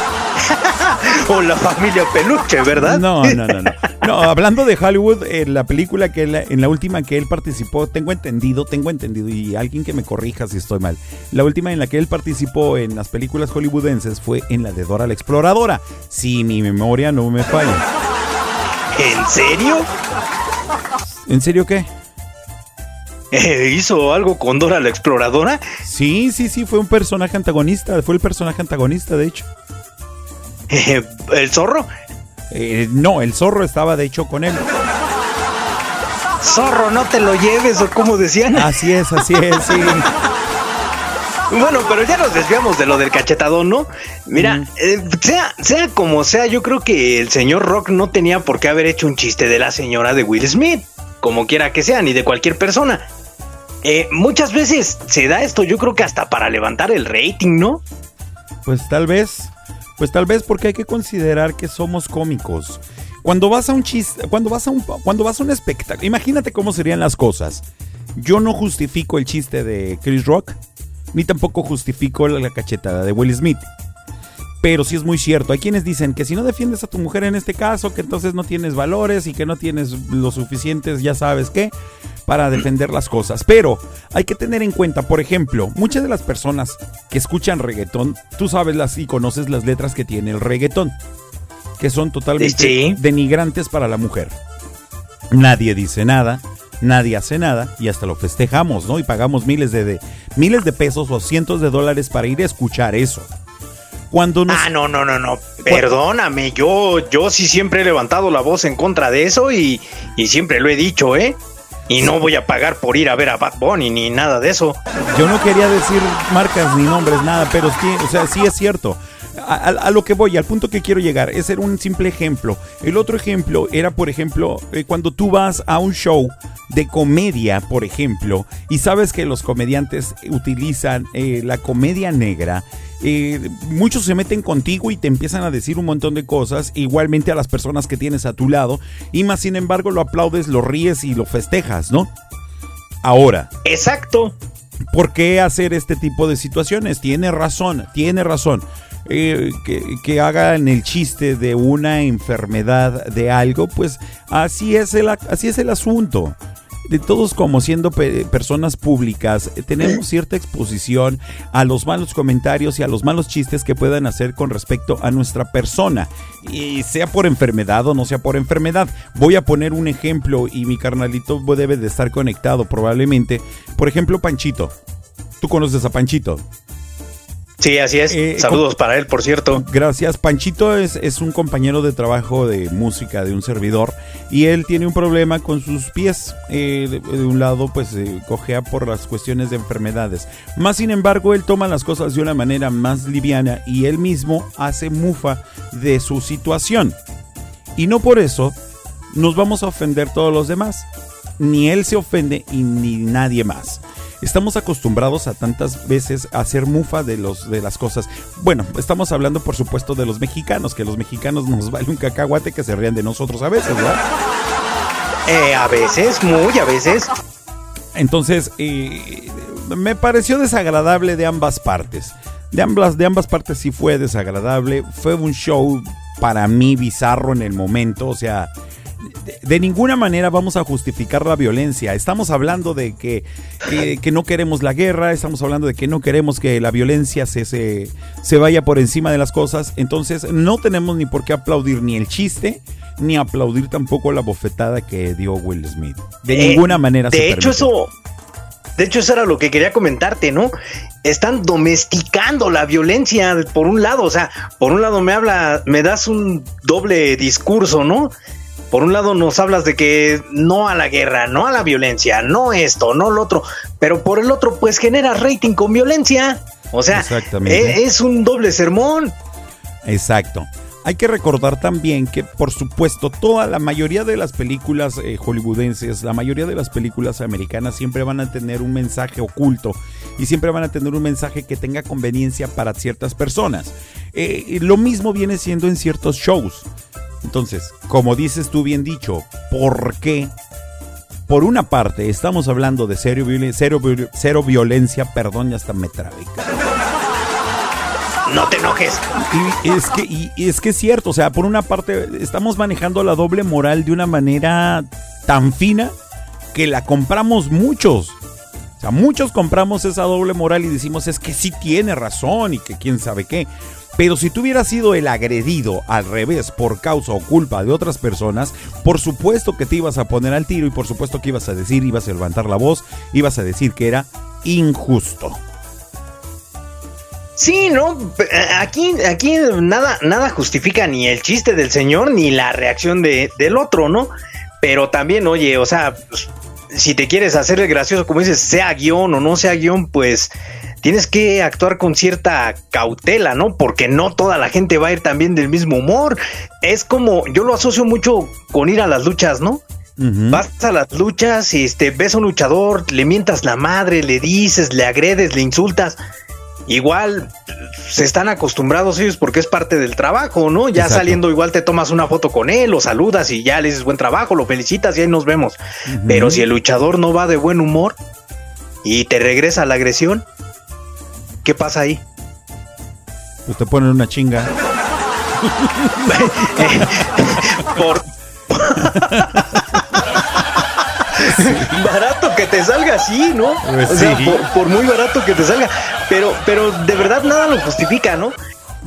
[SPEAKER 28] o la familia Peluche, ¿verdad?
[SPEAKER 3] No, no, no, no. No, hablando de Hollywood, en la película que él- en la última que él participó, tengo entendido, tengo entendido, y alguien que me corrija si estoy mal. La última en la que él participó en las películas hollywoodenses fue en la de Dora la Exploradora. Si mi memoria no me falla.
[SPEAKER 28] ¿En serio?
[SPEAKER 3] ¿En serio qué?
[SPEAKER 28] Eh, ¿Hizo algo con Dora la Exploradora?
[SPEAKER 3] Sí, sí, sí, fue un personaje antagonista, fue el personaje antagonista, de hecho.
[SPEAKER 28] ¿El zorro?
[SPEAKER 3] Eh, no, el zorro estaba de hecho con él.
[SPEAKER 28] Zorro, no te lo lleves, o como decían.
[SPEAKER 3] Así es, así es, sí.
[SPEAKER 28] Bueno, pero ya nos desviamos de lo del cachetadón, ¿no? Mira, eh, sea, sea como sea, yo creo que el señor Rock no tenía por qué haber hecho un chiste de la señora de Will Smith, como quiera que sea, ni de cualquier persona. Eh, muchas veces se da esto, yo creo que hasta para levantar el rating, ¿no?
[SPEAKER 3] Pues tal vez, pues tal vez porque hay que considerar que somos cómicos. Cuando vas a un chiste, cuando vas a un, cuando vas a un espectáculo, imagínate cómo serían las cosas. Yo no justifico el chiste de Chris Rock, ni tampoco justifico la, cachetada de Will Smith. Pero sí es muy cierto, hay quienes dicen que si no defiendes a tu mujer en este caso, que entonces no tienes valores y que no tienes lo suficientes, ya sabes qué, para defender las cosas. Pero hay que tener en cuenta, por ejemplo, muchas de las personas que escuchan reggaetón, tú sabes las y conoces las letras que tiene el reggaetón, que son totalmente
[SPEAKER 28] Sí.
[SPEAKER 3] denigrantes para la mujer. Nadie dice nada, nadie hace nada y hasta lo festejamos, ¿no? Y pagamos miles de, de- miles de pesos o cientos de dólares para ir a escuchar eso. Cuando nos
[SPEAKER 28] Ah, no, no, no, no. Perdóname, yo, yo sí siempre he levantado la voz en contra de eso y, y siempre lo he dicho, ¿eh? Y no voy a pagar por ir a ver a Bad Bunny ni nada de eso.
[SPEAKER 3] Yo no quería decir marcas ni nombres, nada, pero sí, o sea, sí es cierto. A, lo que voy, al punto que quiero llegar, ese era un simple ejemplo. El otro ejemplo era, por ejemplo, eh, cuando tú vas a un show de comedia, por ejemplo, y sabes que los comediantes utilizan eh, la comedia negra. eh, muchos se meten contigo y te empiezan a decir un montón de cosas, igualmente a las personas que tienes a tu lado, y más sin embargo lo aplaudes, lo ríes y lo festejas, ¿no? Ahora,
[SPEAKER 28] Exacto.
[SPEAKER 3] ¿Por qué hacer este tipo de situaciones? Tiene razón, tiene razón. Eh, que, que hagan el chiste de una enfermedad de algo, pues así es el, así es el asunto. De todos como siendo pe- personas públicas, eh, tenemos cierta exposición a los malos comentarios y a los malos chistes que puedan hacer con respecto a nuestra persona. Y sea por enfermedad o no sea por enfermedad. Voy a poner un ejemplo y mi carnalito debe de estar conectado probablemente. Por ejemplo, Panchito. ¿Tú conoces a Panchito?
[SPEAKER 28] Sí, así es.
[SPEAKER 3] Eh,
[SPEAKER 28] Saludos para él, por cierto.
[SPEAKER 3] Gracias. Panchito es, es un compañero de trabajo de música de un servidor y él tiene un problema con sus pies. Eh, de, de un lado, pues eh, cojea por las cuestiones de enfermedades. Más sin embargo, él toma las cosas de una manera más liviana y él mismo hace mufa de su situación. Y no por eso nos vamos a ofender todos los demás. Ni él se ofende y ni nadie más. Estamos acostumbrados a tantas veces a hacer mufa de los de las cosas. Bueno, estamos hablando por supuesto de los mexicanos, que los mexicanos nos vale un cacahuate que se rían de nosotros a veces, ¿verdad?
[SPEAKER 28] Eh, a veces, muy a veces.
[SPEAKER 3] Entonces, eh, me pareció desagradable de ambas partes. De ambas, de ambas partes sí fue desagradable. Fue un show para mí bizarro en el momento. O sea, de, de ninguna manera vamos a justificar la violencia. Estamos hablando de que, que, que no queremos la guerra, estamos hablando de que no queremos que la violencia se, se, se vaya por encima de las cosas. Entonces, no tenemos ni por qué aplaudir ni el chiste, ni aplaudir tampoco la bofetada que dio Will Smith. De
[SPEAKER 28] Eh,
[SPEAKER 3] ninguna manera
[SPEAKER 28] De
[SPEAKER 3] se
[SPEAKER 28] hecho,
[SPEAKER 3] permite.
[SPEAKER 28] eso. de hecho eso era lo que quería comentarte, ¿no? Están domesticando la violencia por un lado, o sea, por un lado me habla, me das un doble discurso, ¿no? Por un lado nos hablas de que no a la guerra, no a la violencia, no esto, no lo otro, pero por el otro pues genera rating con violencia. O sea, e- es un doble sermón.
[SPEAKER 3] Exacto. Hay que recordar también que, por supuesto, toda la mayoría de las películas eh, hollywoodenses, la mayoría de las películas americanas siempre van a tener un mensaje oculto y siempre van a tener un mensaje que tenga conveniencia para ciertas personas. Eh, lo mismo viene siendo en ciertos shows. Entonces, como dices tú bien dicho, ¿por qué? Por una parte, estamos hablando de cero, violen- cero, viol- cero violencia, perdón, y hasta me trabé.
[SPEAKER 28] No te enojes.
[SPEAKER 3] Y es que, y- y es que es cierto, o sea, por una parte estamos manejando la doble moral de una manera tan fina que la compramos muchos. O sea, muchos compramos esa doble moral y decimos es que sí tiene razón y que quién sabe qué. Pero si tú hubieras sido el agredido al revés por causa o culpa de otras personas, por supuesto que te ibas a poner al tiro y por supuesto que ibas a decir, ibas a levantar la voz, ibas a decir que era injusto.
[SPEAKER 28] Sí, no, aquí, aquí nada, nada justifica ni el chiste del señor ni la reacción de, del otro, ¿no? Pero también, oye, o sea, pues, si te quieres hacer el gracioso, como dices, sea guion o no sea guion, pues tienes que actuar con cierta cautela, ¿no? Porque no toda la gente va a ir también del mismo humor. Es como, yo lo asocio mucho con ir a las luchas, ¿no? Vas a las luchas y este, ves a un luchador, le mientas la madre, le dices, le agredes, le insultas. Igual se están acostumbrados ellos porque es parte del trabajo, ¿no? Ya
[SPEAKER 3] Exacto.
[SPEAKER 28] saliendo igual te tomas una foto con él, lo saludas y ya le dices buen trabajo, lo felicitas y ahí nos vemos. Pero si el luchador no va de buen humor y te regresa la agresión, ¿qué pasa ahí?
[SPEAKER 3] Pues te ponen una chinga.
[SPEAKER 28] Por barato que te salga así, ¿no?
[SPEAKER 3] Pues
[SPEAKER 28] o sea,
[SPEAKER 3] sí.
[SPEAKER 28] por, por muy barato que te salga. Pero, pero de verdad nada lo justifica, ¿no?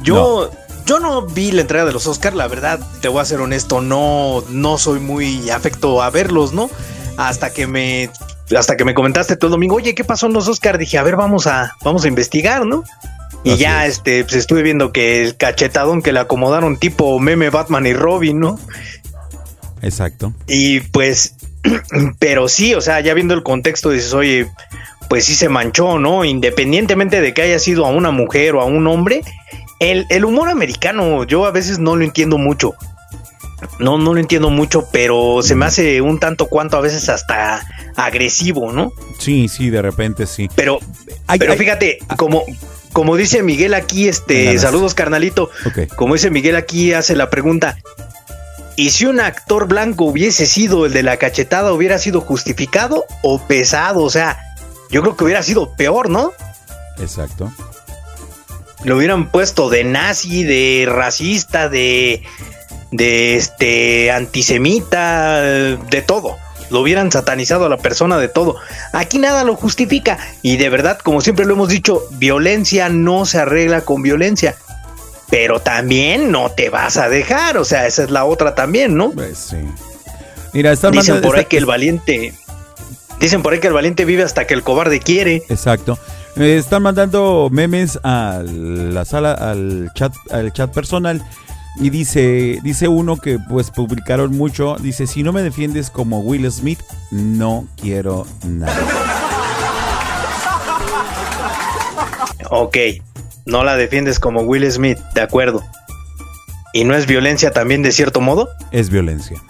[SPEAKER 28] Yo, yo no vi la entrega de los Oscar, la verdad, te voy a ser honesto, no, no soy muy afecto a verlos, ¿no? Hasta que me, hasta que me comentaste todo el domingo, oye, ¿qué pasó en los Oscar? Dije, a ver, vamos a, vamos a investigar, ¿no? Y
[SPEAKER 3] Así
[SPEAKER 28] ya, este, pues estuve viendo que el cachetadón que le acomodaron tipo meme Batman y Robin, ¿no?
[SPEAKER 3] Exacto.
[SPEAKER 28] Y pues, pero sí, o sea, ya viendo el contexto dices, oye, pues sí se manchó, ¿no? Independientemente de que haya sido a una mujer o a un hombre, el, el humor americano yo a veces no lo entiendo mucho. No, no lo entiendo mucho, pero se me hace un tanto cuanto a veces hasta agresivo, ¿no?
[SPEAKER 3] Sí, sí, de repente sí.
[SPEAKER 28] Pero, pero fíjate, como, como dice Miguel aquí, este,
[SPEAKER 3] Ganas.
[SPEAKER 28] saludos carnalito, como dice Miguel aquí, hace la pregunta, ¿y si un actor blanco hubiese sido el de la cachetada, hubiera sido justificado o pesado? O sea, yo creo que hubiera sido peor, ¿no?
[SPEAKER 3] Exacto.
[SPEAKER 28] Lo hubieran puesto de nazi, de racista, de, de este antisemita, de todo. Lo hubieran satanizado a la persona de todo. Aquí nada lo justifica. Y de verdad, como siempre lo hemos dicho, violencia no se arregla con violencia. Pero también no te vas a dejar. O sea, esa es la otra también, ¿no?
[SPEAKER 3] Pues sí. Mira, están
[SPEAKER 28] Dicen por ahí
[SPEAKER 3] está-
[SPEAKER 28] que el valiente. Dicen por ahí que el valiente vive hasta que el cobarde quiere.
[SPEAKER 3] Exacto. Me están mandando memes a la sala, al chat, al chat personal. Y dice, dice uno que pues publicaron mucho, dice, si no me defiendes como Will Smith, no quiero nada.
[SPEAKER 28] Ok, no la defiendes como Will Smith, de acuerdo. ¿Y no es violencia también de cierto modo?
[SPEAKER 3] Es violencia.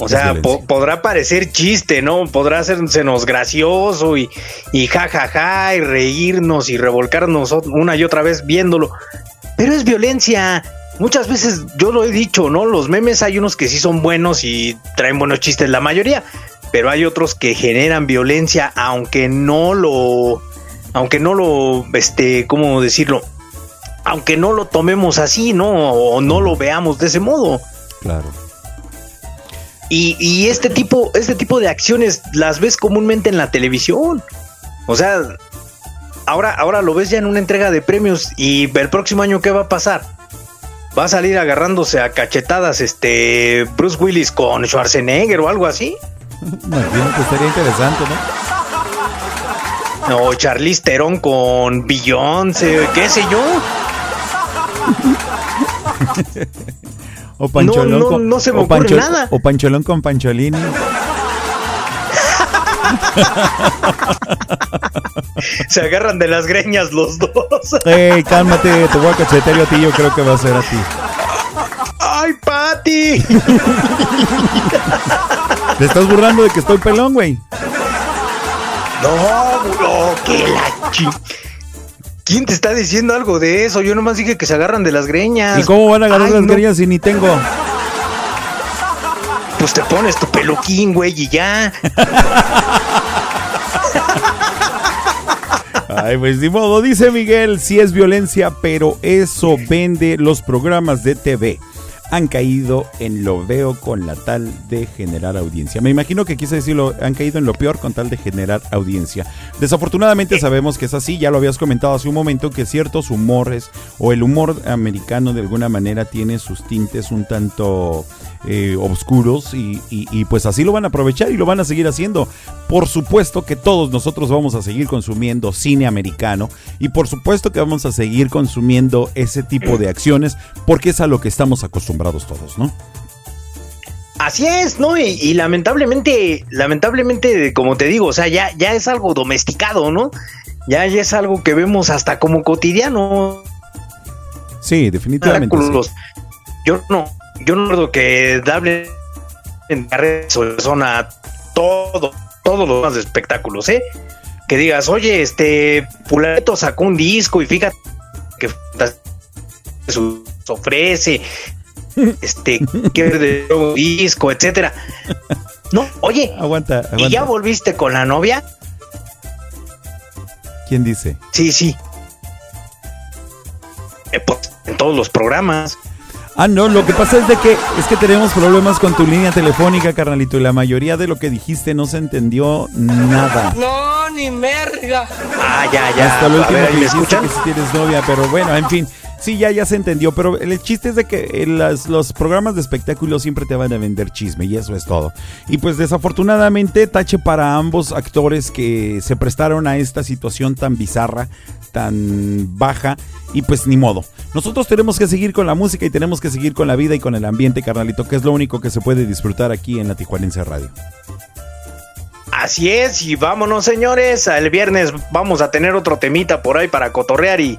[SPEAKER 28] O sea, po- podrá parecer chiste, ¿no? Podrá hacernos gracioso y, y jajaja y reírnos y revolcarnos una y otra vez viéndolo. Pero es violencia. Muchas veces yo lo he dicho, ¿no? Los memes hay unos que sí son buenos y traen buenos chistes, la mayoría. Pero hay otros que generan violencia, aunque no lo. Aunque no lo. Este, ¿cómo decirlo? Aunque no lo tomemos así, ¿no? O no lo veamos de ese modo.
[SPEAKER 3] Claro.
[SPEAKER 28] Y, y este tipo, este tipo de acciones las ves comúnmente en la televisión. O sea, ahora, ahora lo ves ya en una entrega de premios y el próximo año ¿qué va a pasar? Va a salir agarrándose a cachetadas este Bruce Willis con Schwarzenegger o algo así.
[SPEAKER 3] Imagínate, estaría interesante, ¿no?
[SPEAKER 28] No, Charlize Theron con Beyoncé, qué sé yo.
[SPEAKER 3] O Pancholón
[SPEAKER 28] No, no,
[SPEAKER 3] con,
[SPEAKER 28] no se me
[SPEAKER 3] o
[SPEAKER 28] ocurre nada.
[SPEAKER 3] O Pancholón con Pancholini.
[SPEAKER 28] Se agarran de las greñas los dos.
[SPEAKER 3] Ey, cálmate, te voy a cachetear a ti, yo creo que va a ser a ti.
[SPEAKER 28] ¡Ay, Pati!
[SPEAKER 3] Te estás burlando de que estoy pelón, güey.
[SPEAKER 28] No, bro, que la chi... ¿Quién te está diciendo algo de eso? Yo nomás dije que se agarran de las greñas.
[SPEAKER 3] ¿Y cómo van a agarrar
[SPEAKER 28] Ay,
[SPEAKER 3] las
[SPEAKER 28] no,
[SPEAKER 3] greñas si ni tengo?
[SPEAKER 28] Pues te pones tu peluquín, güey, y ya.
[SPEAKER 3] Ay, pues ni modo, dice Miguel, sí es violencia, pero eso vende los programas de TV. Han caído en lo veo con la tal de generar audiencia. Me imagino que quise decirlo, han caído en lo peor con tal de generar audiencia. Desafortunadamente sabemos que es así, ya lo habías comentado hace un momento, que ciertos humores o el humor americano de alguna manera tiene sus tintes un tanto eh, oscuros y, y- y pues así lo van a aprovechar y lo van a seguir haciendo. Por supuesto que todos nosotros vamos a seguir consumiendo cine americano y por supuesto que vamos a seguir consumiendo ese tipo de acciones porque es a lo que estamos acostumbrados todos, ¿no?
[SPEAKER 28] Así es, ¿no? Y, y lamentablemente, lamentablemente, como te digo, o sea, ya, ya es algo domesticado, ¿no? Ya, ya es algo que vemos hasta como cotidiano.
[SPEAKER 3] Sí, definitivamente. sí.
[SPEAKER 28] Yo no, yo no recuerdo que Dable en redes son a todo, todos los espectáculos, ¿eh? Que digas, oye, este, Fulanito sacó un disco y fíjate que su- ofrece, este, que de nuevo disco, etcétera. No, oye,
[SPEAKER 3] Aguanta,
[SPEAKER 28] ¿y ya volviste con la novia?
[SPEAKER 3] ¿Quién dice?
[SPEAKER 28] Sí, sí. Eh, pues, en todos los programas.
[SPEAKER 3] Ah, no, lo que pasa es de que es que tenemos problemas con tu línea telefónica, carnalito, y la mayoría de lo que dijiste no se entendió nada.
[SPEAKER 20] No, ni merga.
[SPEAKER 28] Ah, ya, ya.
[SPEAKER 3] Hasta lo último
[SPEAKER 28] ver,
[SPEAKER 3] que
[SPEAKER 28] ¿me
[SPEAKER 3] dijiste
[SPEAKER 28] escuchan?
[SPEAKER 3] que si tienes novia, pero bueno, en fin. Sí, ya, ya se entendió, pero el chiste es de que eh, los programas de espectáculos siempre te van a vender chisme y eso es todo. Y pues desafortunadamente tache para ambos actores que se prestaron a esta situación tan bizarra, tan baja y pues ni modo. Nosotros tenemos que seguir con la música y tenemos que seguir con la vida y con el ambiente, carnalito, que es lo único que se puede disfrutar aquí en la Tijuanense Radio.
[SPEAKER 28] Así es, y vámonos señores, el viernes vamos a tener otro temita por ahí para cotorrear y,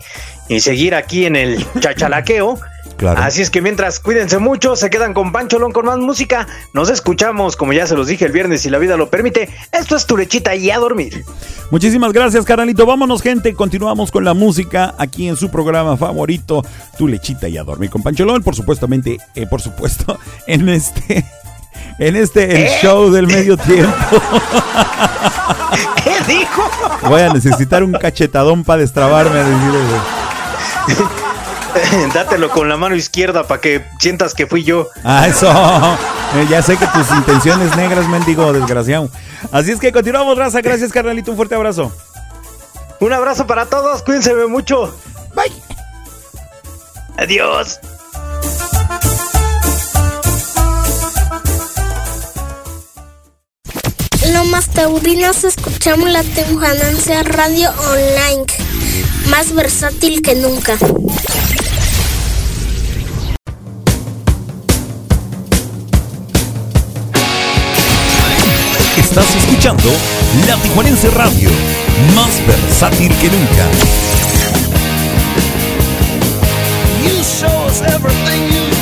[SPEAKER 28] y seguir aquí en el chachalaqueo.
[SPEAKER 3] Claro.
[SPEAKER 28] Así es que mientras cuídense mucho, se quedan con Pancholón con más música. Nos escuchamos, como ya se los dije el viernes, si la vida lo permite. Esto es tu lechita y a dormir.
[SPEAKER 3] Muchísimas gracias, carnalito. Vámonos, gente. Continuamos con la música aquí en su programa favorito, Tu Lechita y a Dormir con Pancholón. Por supuestamente, eh, por supuesto, en este, en este, el
[SPEAKER 28] ¿Eh?
[SPEAKER 3] show del medio tiempo.
[SPEAKER 28] ¿Qué dijo?
[SPEAKER 3] Voy a necesitar un cachetadón para destrabarme. a decir, eh,
[SPEAKER 28] Dátelo con la mano izquierda para que sientas que fui yo.
[SPEAKER 3] Ah, eso. Eh, ya sé que tus intenciones negras, mendigo desgraciado. Así es que continuamos, raza. Gracias, carnalito. Un fuerte abrazo.
[SPEAKER 28] Un abrazo para todos, cuídense mucho.
[SPEAKER 3] Bye.
[SPEAKER 28] Adiós.
[SPEAKER 29] Lomas Taurinas escuchamos la Temujananza Radio Online, más versátil que nunca.
[SPEAKER 1] Estás escuchando La Tijuanense Radio, más versátil que nunca.
[SPEAKER 20] You show us everything you've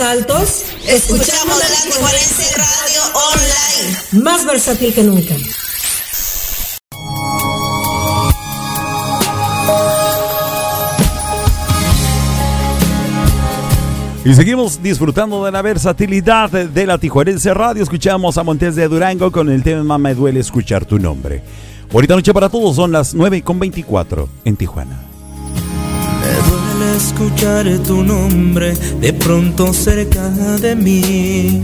[SPEAKER 30] altos,
[SPEAKER 31] Escuchamos la Tijuanense Radio Online.
[SPEAKER 30] más versátil que nunca.
[SPEAKER 3] Y seguimos disfrutando de la versatilidad de la Tijuanense Radio. Escuchamos a Montes de Durango con el tema Me duele escuchar tu nombre. Bonita noche para todos, son las 9 con 24 en Tijuana.
[SPEAKER 20] Escuchar tu nombre de pronto cerca de mí.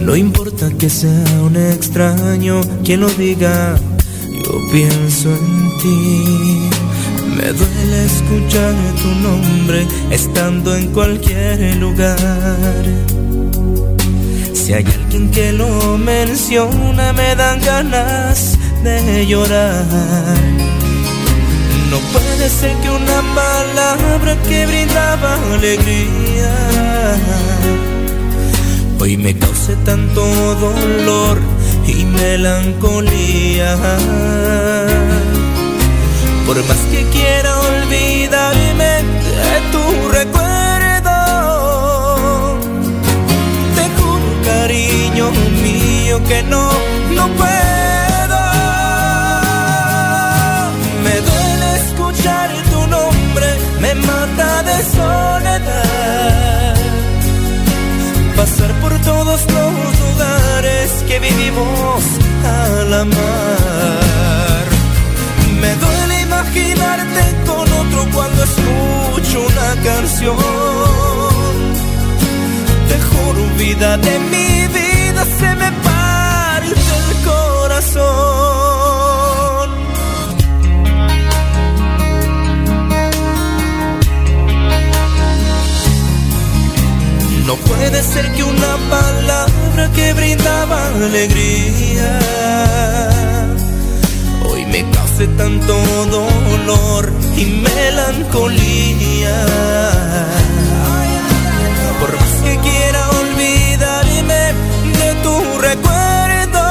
[SPEAKER 20] No importa que sea un extraño quien lo diga, yo pienso en ti. Me duele escuchar tu nombre estando en cualquier lugar. Si hay alguien que lo menciona, me dan ganas de llorar. No puede ser que una palabra que brindaba alegría hoy me cause tanto dolor y melancolía. Por más que quiera olvidarme de tu recuerdo, te juro, cariño mío, que no, no puedo. Canción. Vida de mi vida, se me parte el corazón. No puede ser que una palabra que brindaba alegría cause tanto dolor y melancolía. Por más que quiera olvidarme de tu recuerdo,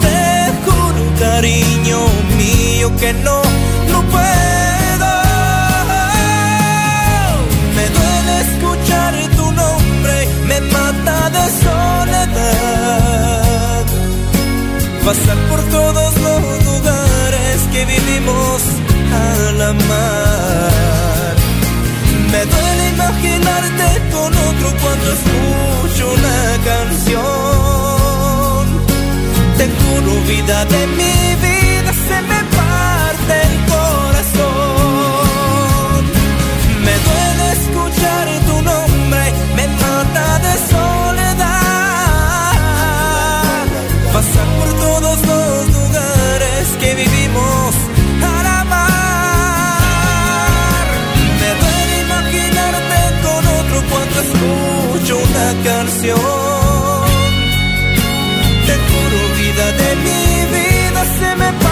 [SPEAKER 20] te juro, cariño mío, que no, no puedo. Me duele escuchar tu nombre, me mata de soledad. Pasar por todos que vivimos al amar. Me duele imaginarte con otro cuando escucho una canción. Te juro, vida de mi vida, escucho una canción. Te juro, vida de mi vida, se me parte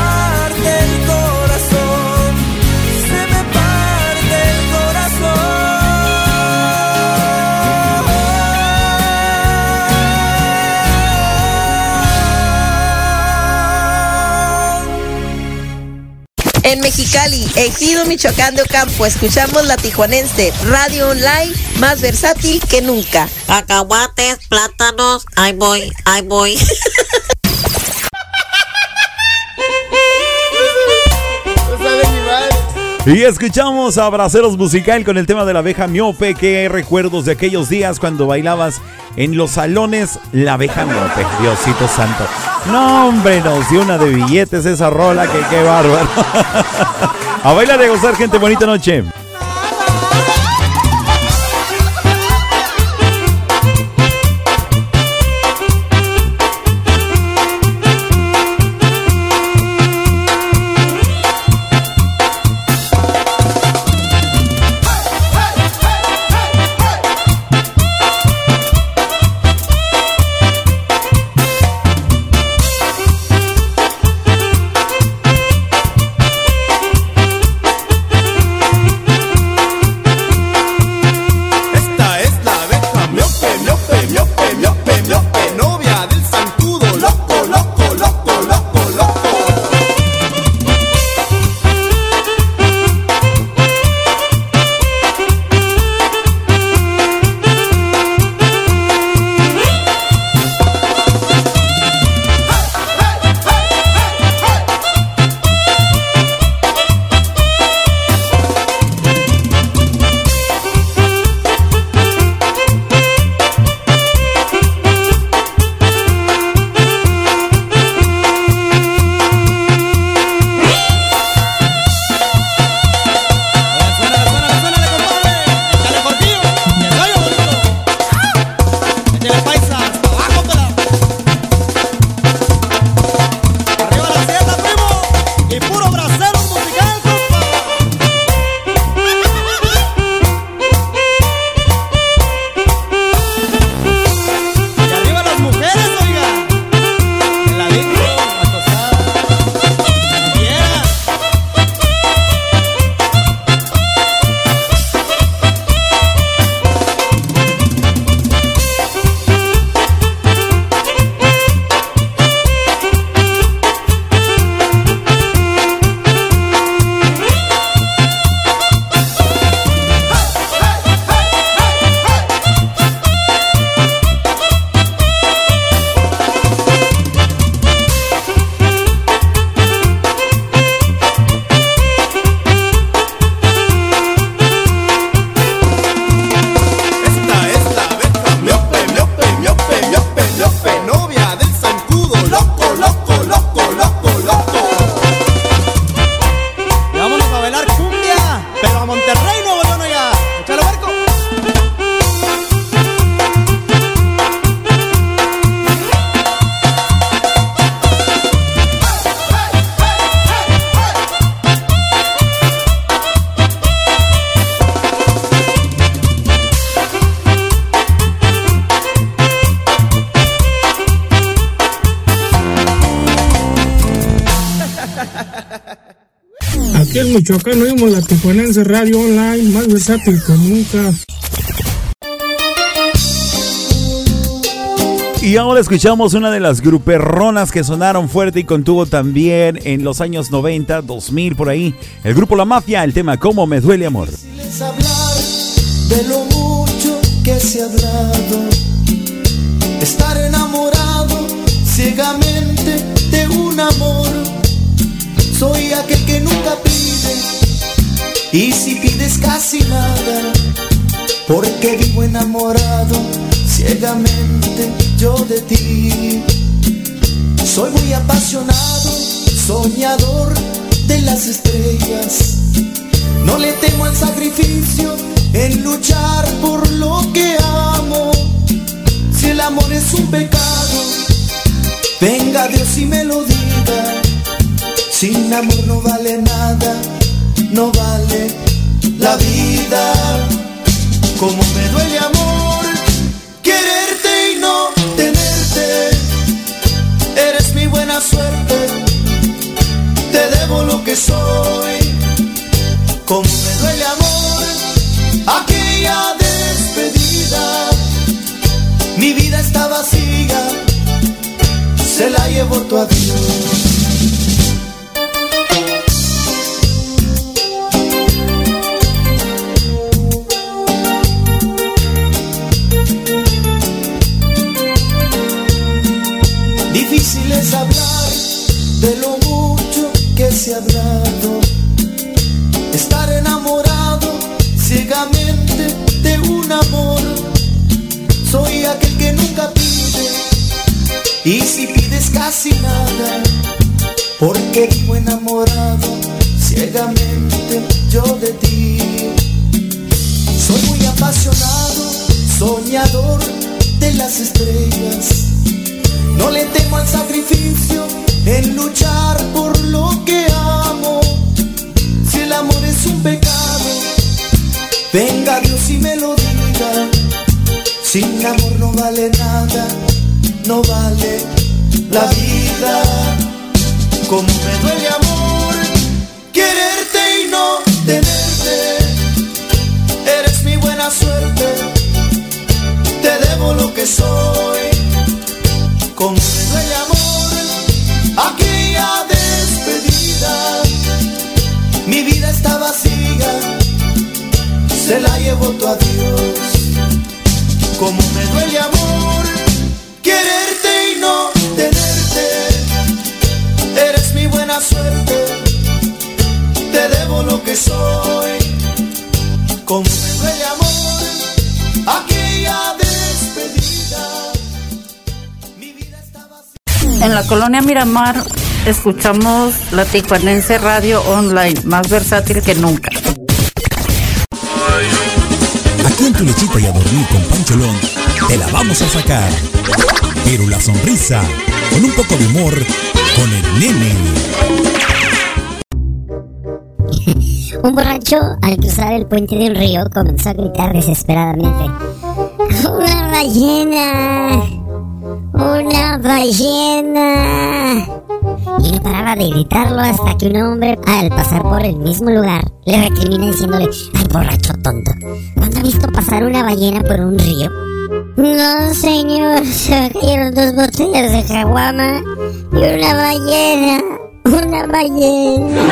[SPEAKER 24] En Mexicali, Ejido Michoacán de Ocampo, escuchamos la tijuanense radio online más versátil que nunca.
[SPEAKER 32] Cacahuates, plátanos, ahí voy, ahí voy.
[SPEAKER 3] Y escuchamos a Braceros Musical con el tema de la abeja miope. Qué recuerdos de aquellos días cuando bailabas en los salones la abeja miope. Diosito santo. No, hombre, nos una de billetes esa rola. Que qué bárbaro. a bailar y a gozar, gente. Bonita noche.
[SPEAKER 33] Michoacán oímos la Tijuanense Radio Online, más versátil que nunca.
[SPEAKER 3] Y ahora escuchamos una de las gruperronas que sonaron fuerte y contuvo también en los años 90, 2000 por ahí. El grupo La Mafia, el tema Cómo me duele amor.
[SPEAKER 34] es hablar de lo mucho que se ha hablado. Estar enamorado ciegamente de un amor. Soy aquel que nunca pide. Y si pides casi nada, porque vivo enamorado ciegamente yo de ti. Soy muy apasionado, soñador de las estrellas. No le temo al sacrificio en luchar por lo que amo. Si el amor es un pecado, venga Dios y me lo diga. Sin amor no vale nada, no vale la vida. Como me duele amor, quererte y no tenerte. Eres mi buena suerte, te debo lo que soy. Como me duele amor, aquella despedida. Mi vida está vacía, se la llevó tu adiós. De las estrellas. No le temo al sacrificio en luchar por lo que amo. Si el amor es un pecado, venga Dios y me lo diga. Sin amor no vale nada, no vale la vida. Como me duele amor, quererte y no tenerte. Eres mi buena suerte, te debo lo que soy me duele amor, aquella despedida. Mi vida está vacía, se la llevó tu adiós. Como me duele amor, quererte y no tenerte. Eres mi buena suerte, te debo lo que soy. Como me duele amor,
[SPEAKER 35] En la colonia Miramar escuchamos la Tijuanense Radio Online, más versátil que nunca.
[SPEAKER 1] Aquí en tu lechita y a dormir con Pancholón, te la vamos a sacar. Pero la sonrisa, con un poco de humor, con el nene.
[SPEAKER 17] Un borracho, al cruzar el puente de un río, comenzó a gritar desesperadamente. ¡Una ballena! ¡Una ballena! Y no paraba de gritarlo hasta que un hombre, al pasar por el mismo lugar, le recrimina diciéndole, ¡ay, borracho tonto! ¿Cuándo ha visto pasar una ballena por un río? No, señor, se cayeron dos botellas de caguama y una ballena. Una ballena.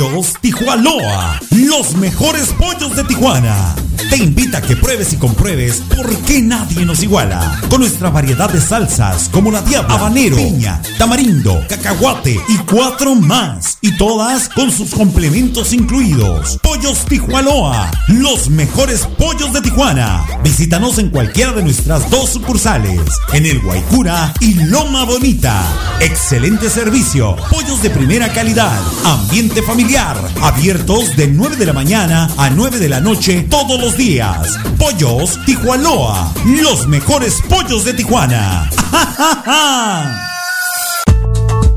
[SPEAKER 1] Pollos Tijuanoa, los mejores pollos de Tijuana. te invita a que pruebes y compruebes por qué nadie nos iguala. Con nuestra variedad de salsas como la diabla, habanero, piña, tamarindo, cacahuate y cuatro más. Y todas con sus complementos incluidos. Pollos Tijuanoa, los mejores pollos de Tijuana. Visítanos en cualquiera de nuestras dos sucursales, en el Guaycura y Loma Bonita. Excelente servicio, pollos de primera calidad, ambiente familiar, abiertos de 9 de la mañana a 9 de la noche todos los días. Pollos Tijuanoa, los mejores pollos de Tijuana.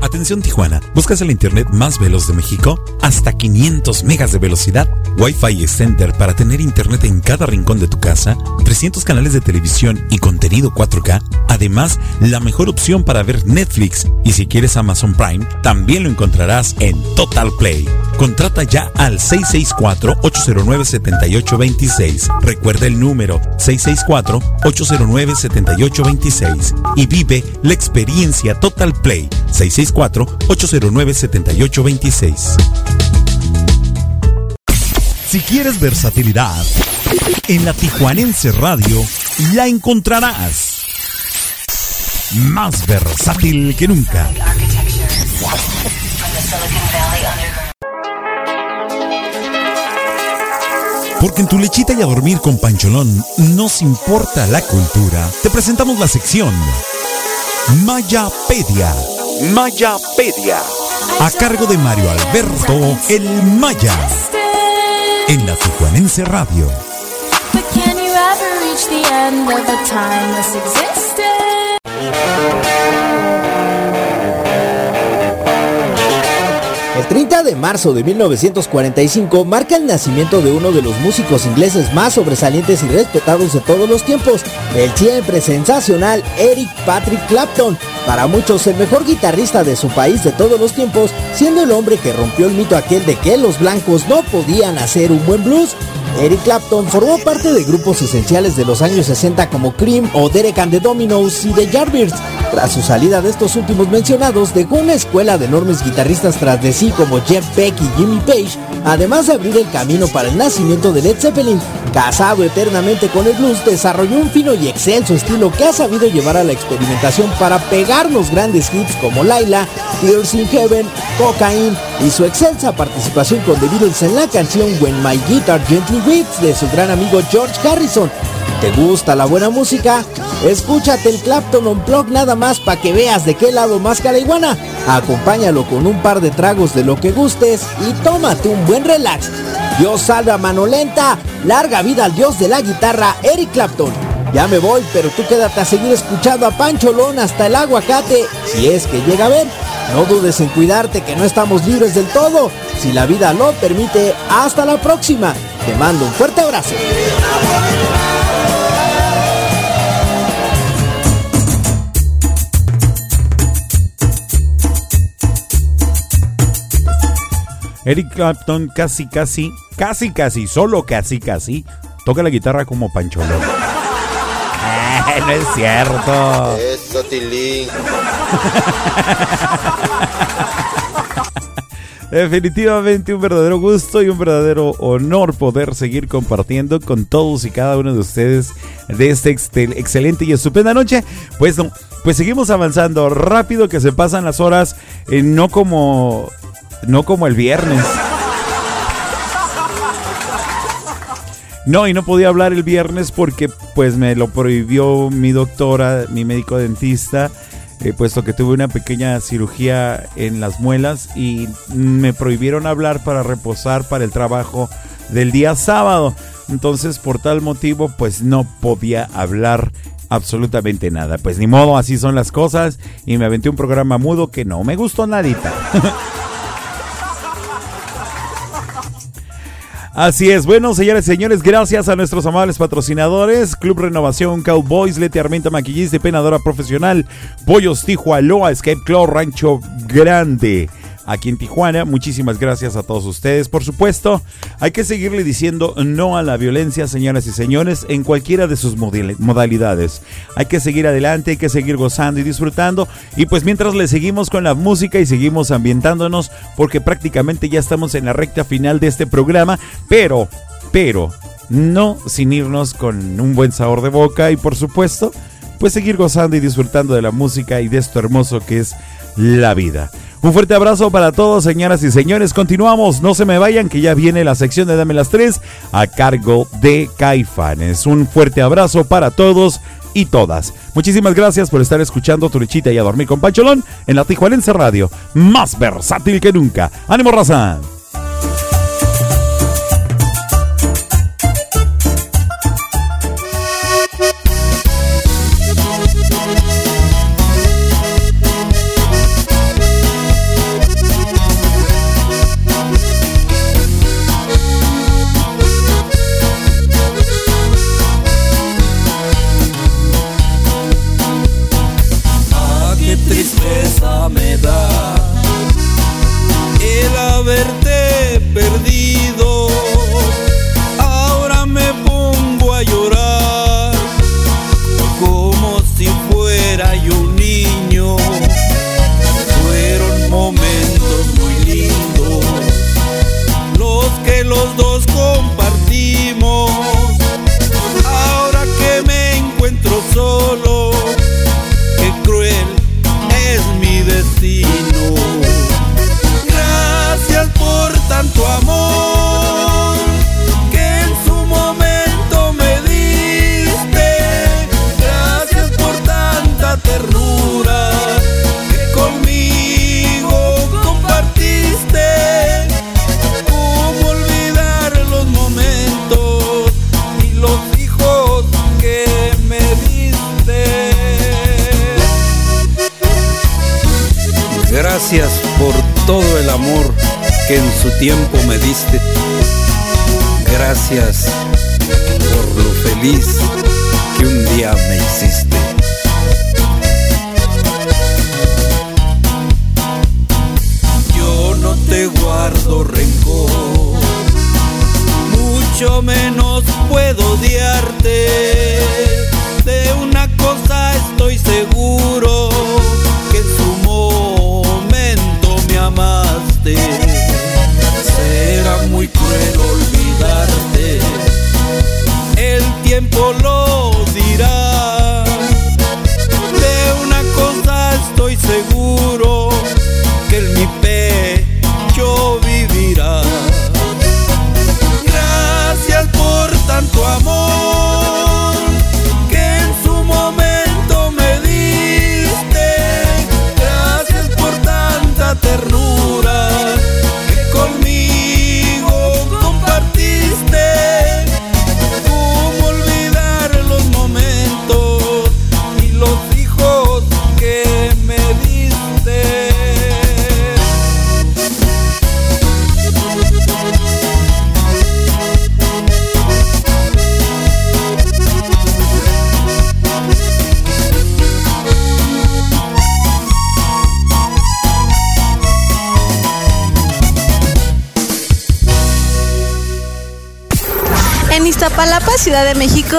[SPEAKER 1] Atención Tijuana, ¿buscas el internet más veloz de México? Hasta 500 megas de velocidad, Wi-Fi Extender para tener internet en cada rincón de tu casa, 300 canales de televisión y contenido 4K, además la mejor opción para ver Netflix y si quieres Amazon Prime, también lo encontrarás en Total Play. Contrata ya al 664-809-7826. Recuerda el número 664-809-7826 y vive la experiencia Total Play 664-809-7826. Si quieres versatilidad, en la Tijuanense Radio la encontrarás. Más versátil que nunca. Porque en tu lechita y a dormir con Pancholón nos importa la cultura. Te presentamos la sección Mayapedia. Mayapedia. A cargo de Mario Alberto El Maya. En la Tijuanense Radio.
[SPEAKER 19] De marzo de 1945 marca el nacimiento de uno de los músicos ingleses más sobresalientes y respetados de todos los tiempos, el siempre sensacional Eric Patrick Clapton, para muchos el mejor guitarrista de su país de todos los tiempos, siendo el hombre que rompió el mito aquel de que los blancos no podían hacer un buen blues. Eric Clapton formó parte de grupos esenciales de los años 60 como Cream o Derek and the Dominos y The Yardbirds. Tras su salida de estos últimos mencionados, dejó una escuela de enormes guitarristas tras de sí como Jeff Beck y Jimmy Page, además de abrir el camino para el nacimiento de Led Zeppelin. Casado eternamente con el blues, desarrolló un fino y excelso estilo que ha sabido llevar a la experimentación para pegarnos grandes hits como Laila, Tears in Heaven, Cocaine y su excelsa participación con The Beatles en la canción When My Guitar Gently De su gran amigo George Harrison. ¿Te gusta la buena música? Escúchate el Clapton Unplugged nada más para que veas de qué lado más iguana. Acompáñalo con un par de tragos de lo que gustes y tómate un buen relax. Dios salve a mano lenta, larga vida al dios de la guitarra, Eric Clapton. Ya me voy, pero tú quédate a seguir escuchando a Pancholón hasta el aguacate, si es que llega a ver. No dudes en cuidarte que no estamos libres del todo. Si la vida lo permite, hasta la próxima. Te mando un fuerte abrazo.
[SPEAKER 3] Eric Clapton casi, casi, casi, casi, solo casi, casi, toca la guitarra como Pancholón. Eh, no es cierto.
[SPEAKER 36] Eso, Tilín.
[SPEAKER 3] Definitivamente un verdadero gusto y un verdadero honor poder seguir compartiendo con todos y cada uno de ustedes de esta excel- excelente y estupenda noche. Pues no, pues seguimos avanzando rápido que se pasan las horas, eh, no como no como el viernes. No, y no podía hablar el viernes porque pues me lo prohibió mi doctora, mi médico dentista, eh, puesto que tuve una pequeña cirugía en las muelas y me prohibieron hablar para reposar para el trabajo del día sábado. Entonces, por tal motivo, pues no podía hablar absolutamente nada. Pues ni modo, así son las cosas y me aventé un programa mudo que no me gustó nadita. Así es, bueno, señores y señores, gracias a nuestros amables patrocinadores, Club Renovación, Cowboys, Leti Armenta, Maquillista Penadora Profesional, Pollos Tijualoa, Escape Club, Rancho Grande. Aquí en Tijuana, muchísimas gracias a todos ustedes. Por supuesto, hay que seguirle diciendo no a la violencia, señoras y señores, en cualquiera de sus modalidades. Hay que seguir adelante, hay que seguir gozando y disfrutando. Y pues mientras le seguimos con la música y seguimos ambientándonos, porque prácticamente ya estamos en la recta final de este programa, pero, pero,
[SPEAKER 20] no sin irnos con un buen sabor de boca y por supuesto, pues seguir gozando y disfrutando de la música y de esto hermoso que es la vida. Un fuerte abrazo para todos, señoras y señores. Continuamos, no se me vayan, que ya viene la sección de Dame las Tres a cargo de Caifanes. Un fuerte abrazo para todos y todas. Muchísimas gracias por estar escuchando Turichita y a dormir con Pancholón en la Tijuanense Radio, más versátil que nunca. ¡Ánimo, raza!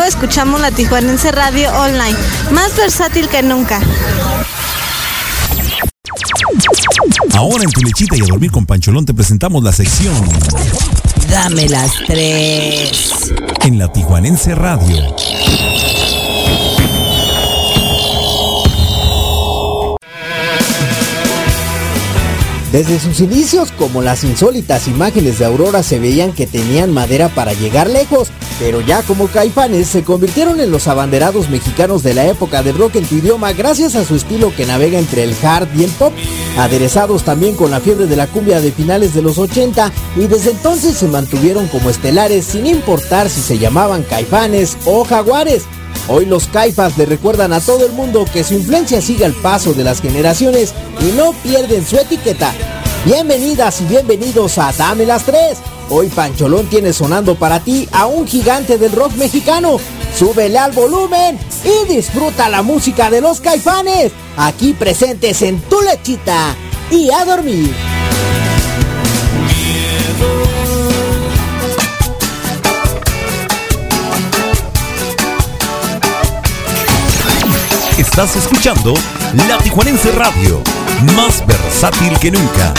[SPEAKER 37] Escuchamos la Tijuanense Radio Online, más versátil que nunca.
[SPEAKER 3] Ahora en tu lechita y a dormir con Pancholón te presentamos la sección
[SPEAKER 11] Dame las tres.
[SPEAKER 3] en la Tijuanense Radio.
[SPEAKER 19] Desde sus inicios, como las insólitas imágenes de Aurora se veían que tenían madera para llegar lejos, pero ya como caifanes se convirtieron en los abanderados mexicanos de la época de rock en tu idioma gracias a su estilo que navega entre el hard y el pop, aderezados también con la fiebre de la cumbia de finales de los 80 y desde entonces se mantuvieron como estelares sin importar si se llamaban caifanes o jaguares. Hoy los caifas le recuerdan a todo el mundo que su influencia sigue al paso de las generaciones y no pierden su etiqueta. Bienvenidas y bienvenidos a Dame las Tres. Hoy Pancholón tiene sonando para ti a un gigante del rock mexicano. Súbele al volumen y disfruta la música de los caifanes. Aquí presentes en tu lechita y a dormir.
[SPEAKER 3] Estás escuchando La Tijuanense Radio, más versátil que nunca.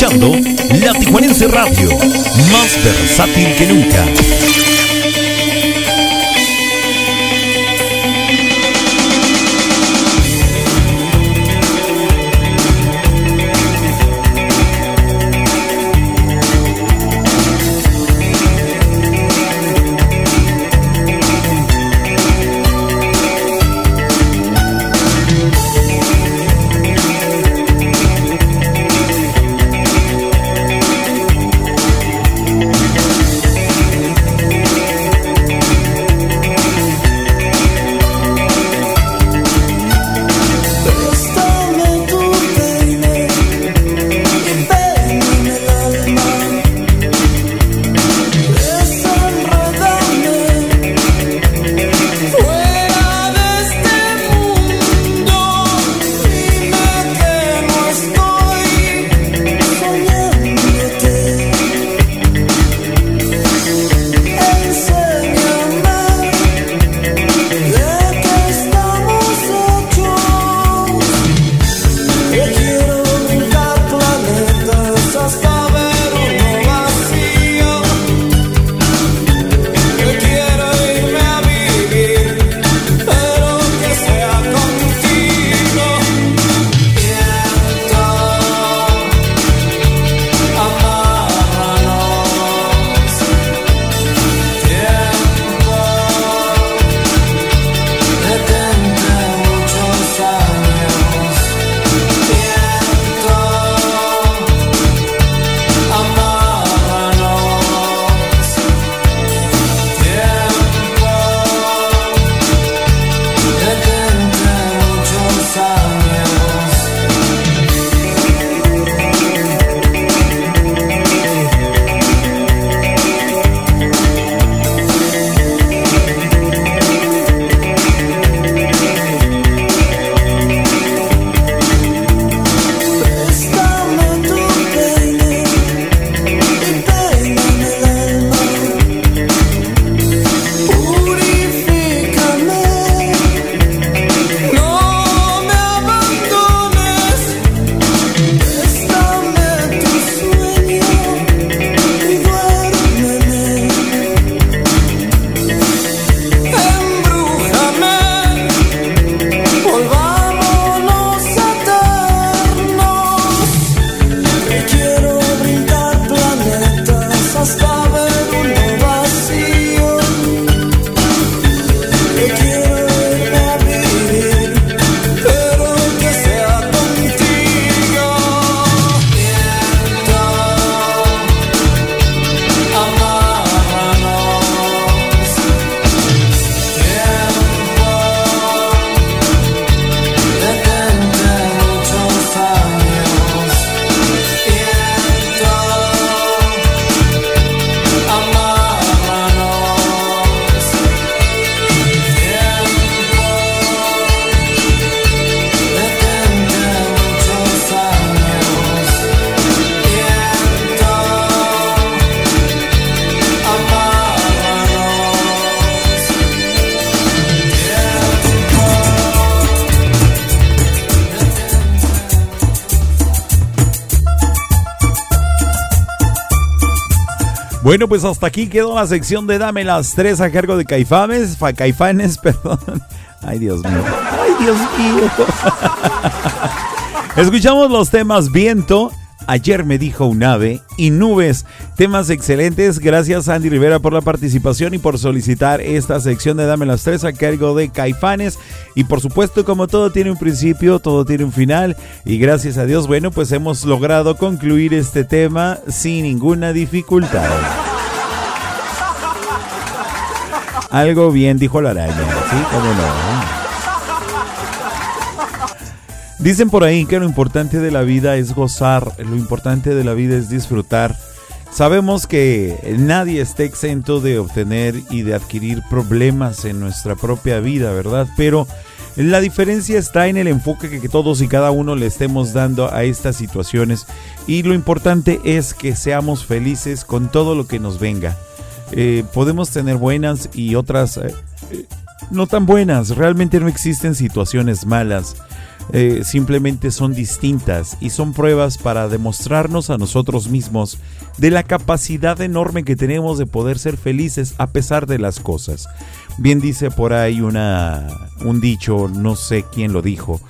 [SPEAKER 20] Escuchando La Tijuanense Radio, más versátil que nunca.
[SPEAKER 3] Bueno, pues hasta aquí quedó la sección de Dame las tres a cargo de Caifanes, fa- Caifanes, perdón. Ay, Dios mío. Ay, Dios mío. Escuchamos los temas Viento, Ayer me dijo un ave y Nubes. Temas excelentes. Gracias Andy Rivera por la participación y por solicitar esta sección de Dame las tres a cargo de Caifanes. Y por supuesto, como todo tiene un principio, todo tiene un final. Y gracias a Dios, bueno, pues hemos logrado concluir este tema sin ninguna dificultad. Algo bien dijo la araña, ¿sí? ¿Cómo no? Dicen por ahí que lo importante de la vida es gozar, lo importante de la vida es disfrutar. Sabemos que nadie está exento de obtener y de adquirir problemas en nuestra propia vida, ¿verdad? Pero la diferencia está en el enfoque que todos y cada uno le estemos dando a estas situaciones y lo importante es que seamos felices con todo lo que nos venga. Eh, podemos tener buenas y otras eh, eh, no tan buenas, realmente no existen situaciones malas. Eh, simplemente son distintas y son pruebas para demostrarnos a nosotros mismos de la capacidad enorme que tenemos de poder ser felices a pesar de las cosas. Bien dice por ahí una, un dicho, no sé quién lo dijo,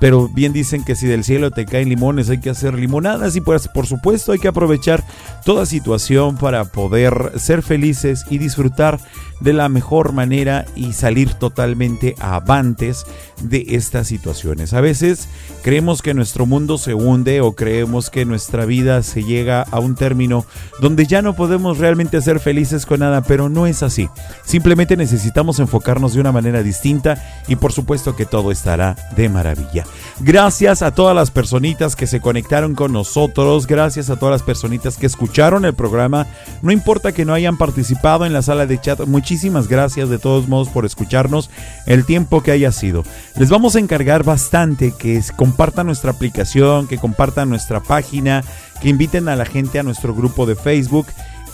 [SPEAKER 3] pero bien dicen que si del cielo te caen limones hay que hacer limonadas y pues por supuesto hay que aprovechar toda situación para poder ser felices y disfrutar de la mejor manera y salir totalmente avantes de estas situaciones. A veces creemos que nuestro mundo se hunde o creemos que nuestra vida se llega a un término donde ya no podemos realmente ser felices con nada, pero no es así. Simplemente necesitamos enfocarnos de una manera distinta y por supuesto que todo estará de maravilla. Gracias a todas las personitas que se conectaron con nosotros, gracias a todas las personitas que escucharon el programa, no importa que no hayan participado en la sala de chat, muchísimas gracias de todos modos por escucharnos el tiempo que haya sido. Les vamos a encargar bastante que compartan nuestra aplicación, que compartan nuestra página, que inviten a la gente a nuestro grupo de Facebook.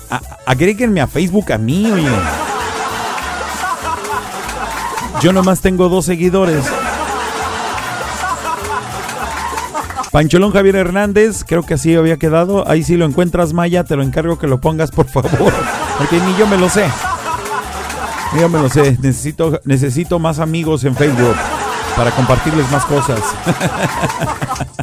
[SPEAKER 3] A- a Facebook a mí, oye. Yo nomás tengo dos seguidores. Pancholón Javier Hernández, creo que así había quedado. Ahí si lo encuentras, Maya, te lo encargo que lo pongas, por favor. Porque ni yo me lo sé. Yo me lo sé. Necesito, necesito más amigos en Facebook para compartirles más cosas.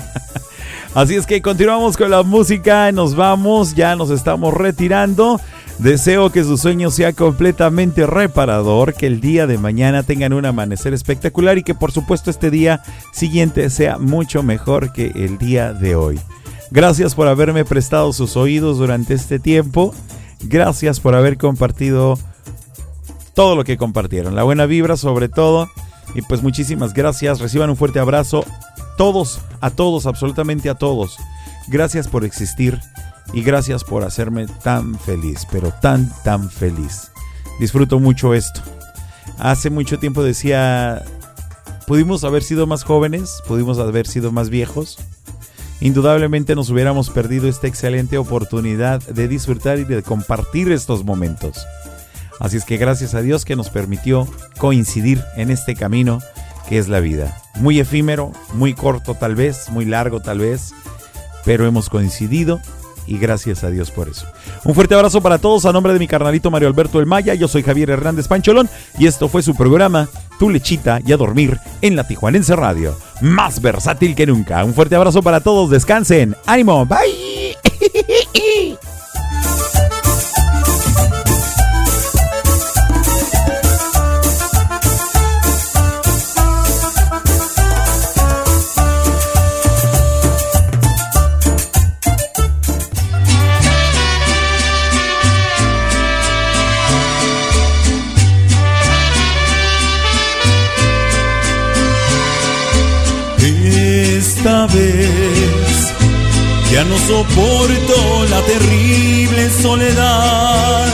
[SPEAKER 3] Así es que continuamos con la música, nos vamos, ya nos estamos retirando. Deseo que su sueño sea completamente reparador, que el día de mañana tengan un amanecer espectacular y que por supuesto este día siguiente sea mucho mejor que el día de hoy. Gracias por haberme prestado sus oídos durante este tiempo. Gracias por haber compartido todo lo que compartieron. La buena vibra sobre todo. Y pues muchísimas gracias. Reciban un fuerte abrazo. Todos, a todos, absolutamente a todos. Gracias por existir y gracias por hacerme tan feliz, pero tan, tan feliz. Disfruto mucho esto. Hace mucho tiempo decía, pudimos haber sido más jóvenes, pudimos haber sido más viejos. Indudablemente nos hubiéramos perdido esta excelente oportunidad de disfrutar y de compartir estos momentos. Así es que gracias a Dios que nos permitió coincidir en este camino que es la vida. Muy efímero, muy corto tal vez, muy largo tal vez, pero hemos coincidido y gracias a Dios por eso. Un fuerte abrazo para todos a nombre de mi carnalito Mario Alberto El Maya. Yo soy Javier Hernández Pancholón y esto fue su programa Tu lechita y a dormir en la Tijuanense Radio. Más versátil que nunca. Un fuerte abrazo para todos. Descansen. Ánimo. Bye.
[SPEAKER 38] soporto la terrible soledad.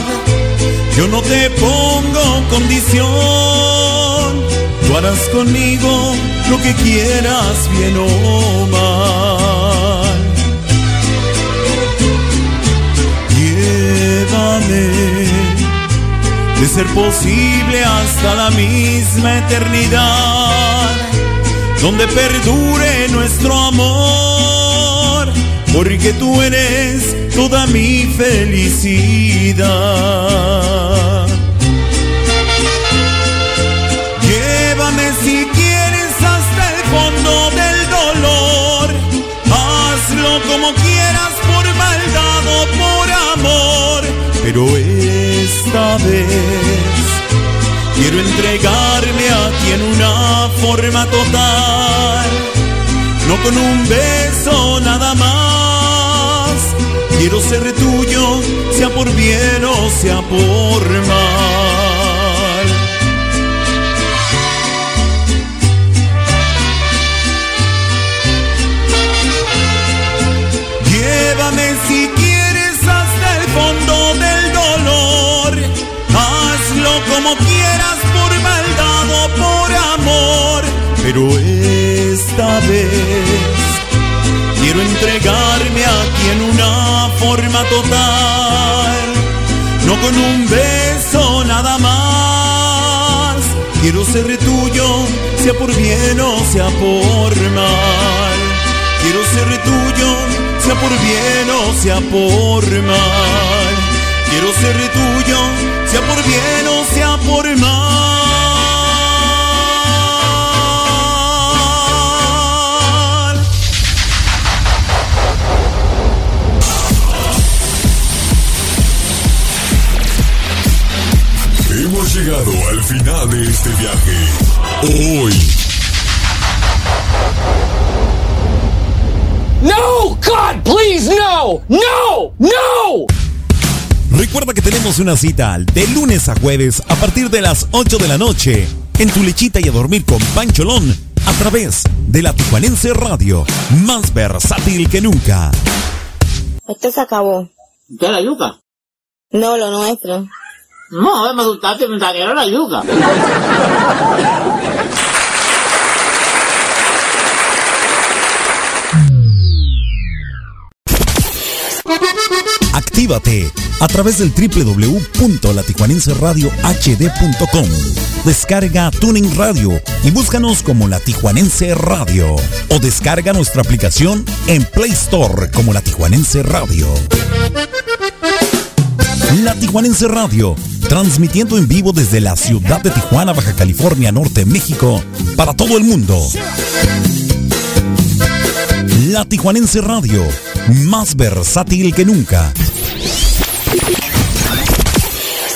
[SPEAKER 38] Yo no te pongo condición, tú harás conmigo lo que quieras, bien o mal. Llévame, de ser posible hasta la misma eternidad donde perdure nuestro amor, porque tú eres toda mi felicidad. Llévame si quieres hasta el fondo del dolor, hazlo como quieras por maldad o por amor, pero esta vez Quiero entregarme a ti en una forma total, no con un beso nada más. Quiero ser tuyo, sea por bien o sea por mal. Llévame si quieres hasta el fondo del dolor. Hazlo como quieras por maldad o por amor. Pero esta vez quiero entregarme a ti en una forma total. No con un beso nada más. Quiero ser tuyo, sea por bien o sea por mal. Quiero ser tuyo, sea por bien o sea por mal. Quiero ser tuyo, sea por bien o sea por mal.
[SPEAKER 39] Llegado al final de este viaje. Hoy,
[SPEAKER 40] No! God, please, no! No! No!
[SPEAKER 3] Recuerda que tenemos una cita de lunes a jueves a partir de las 8 de la noche en tu lechita y a dormir con Pancholón a través de la Tijuanense Radio, más versátil que nunca.
[SPEAKER 24] Esto se acabó.
[SPEAKER 40] ¿Qué la yuca?
[SPEAKER 24] No, lo nuestro.
[SPEAKER 40] No, gustaste, me salieron la yuca.
[SPEAKER 3] Actívate a través del www.latijuanenseradiohd.com. Descarga Tuning Radio y búscanos como La Tijuanense Radio. O descarga nuestra aplicación en Play Store como La Tijuanense Radio. La Tijuanense Radio, transmitiendo en vivo desde la ciudad de Tijuana, Baja California, Norte, México, para todo el mundo. La Tijuanense Radio, más versátil que nunca.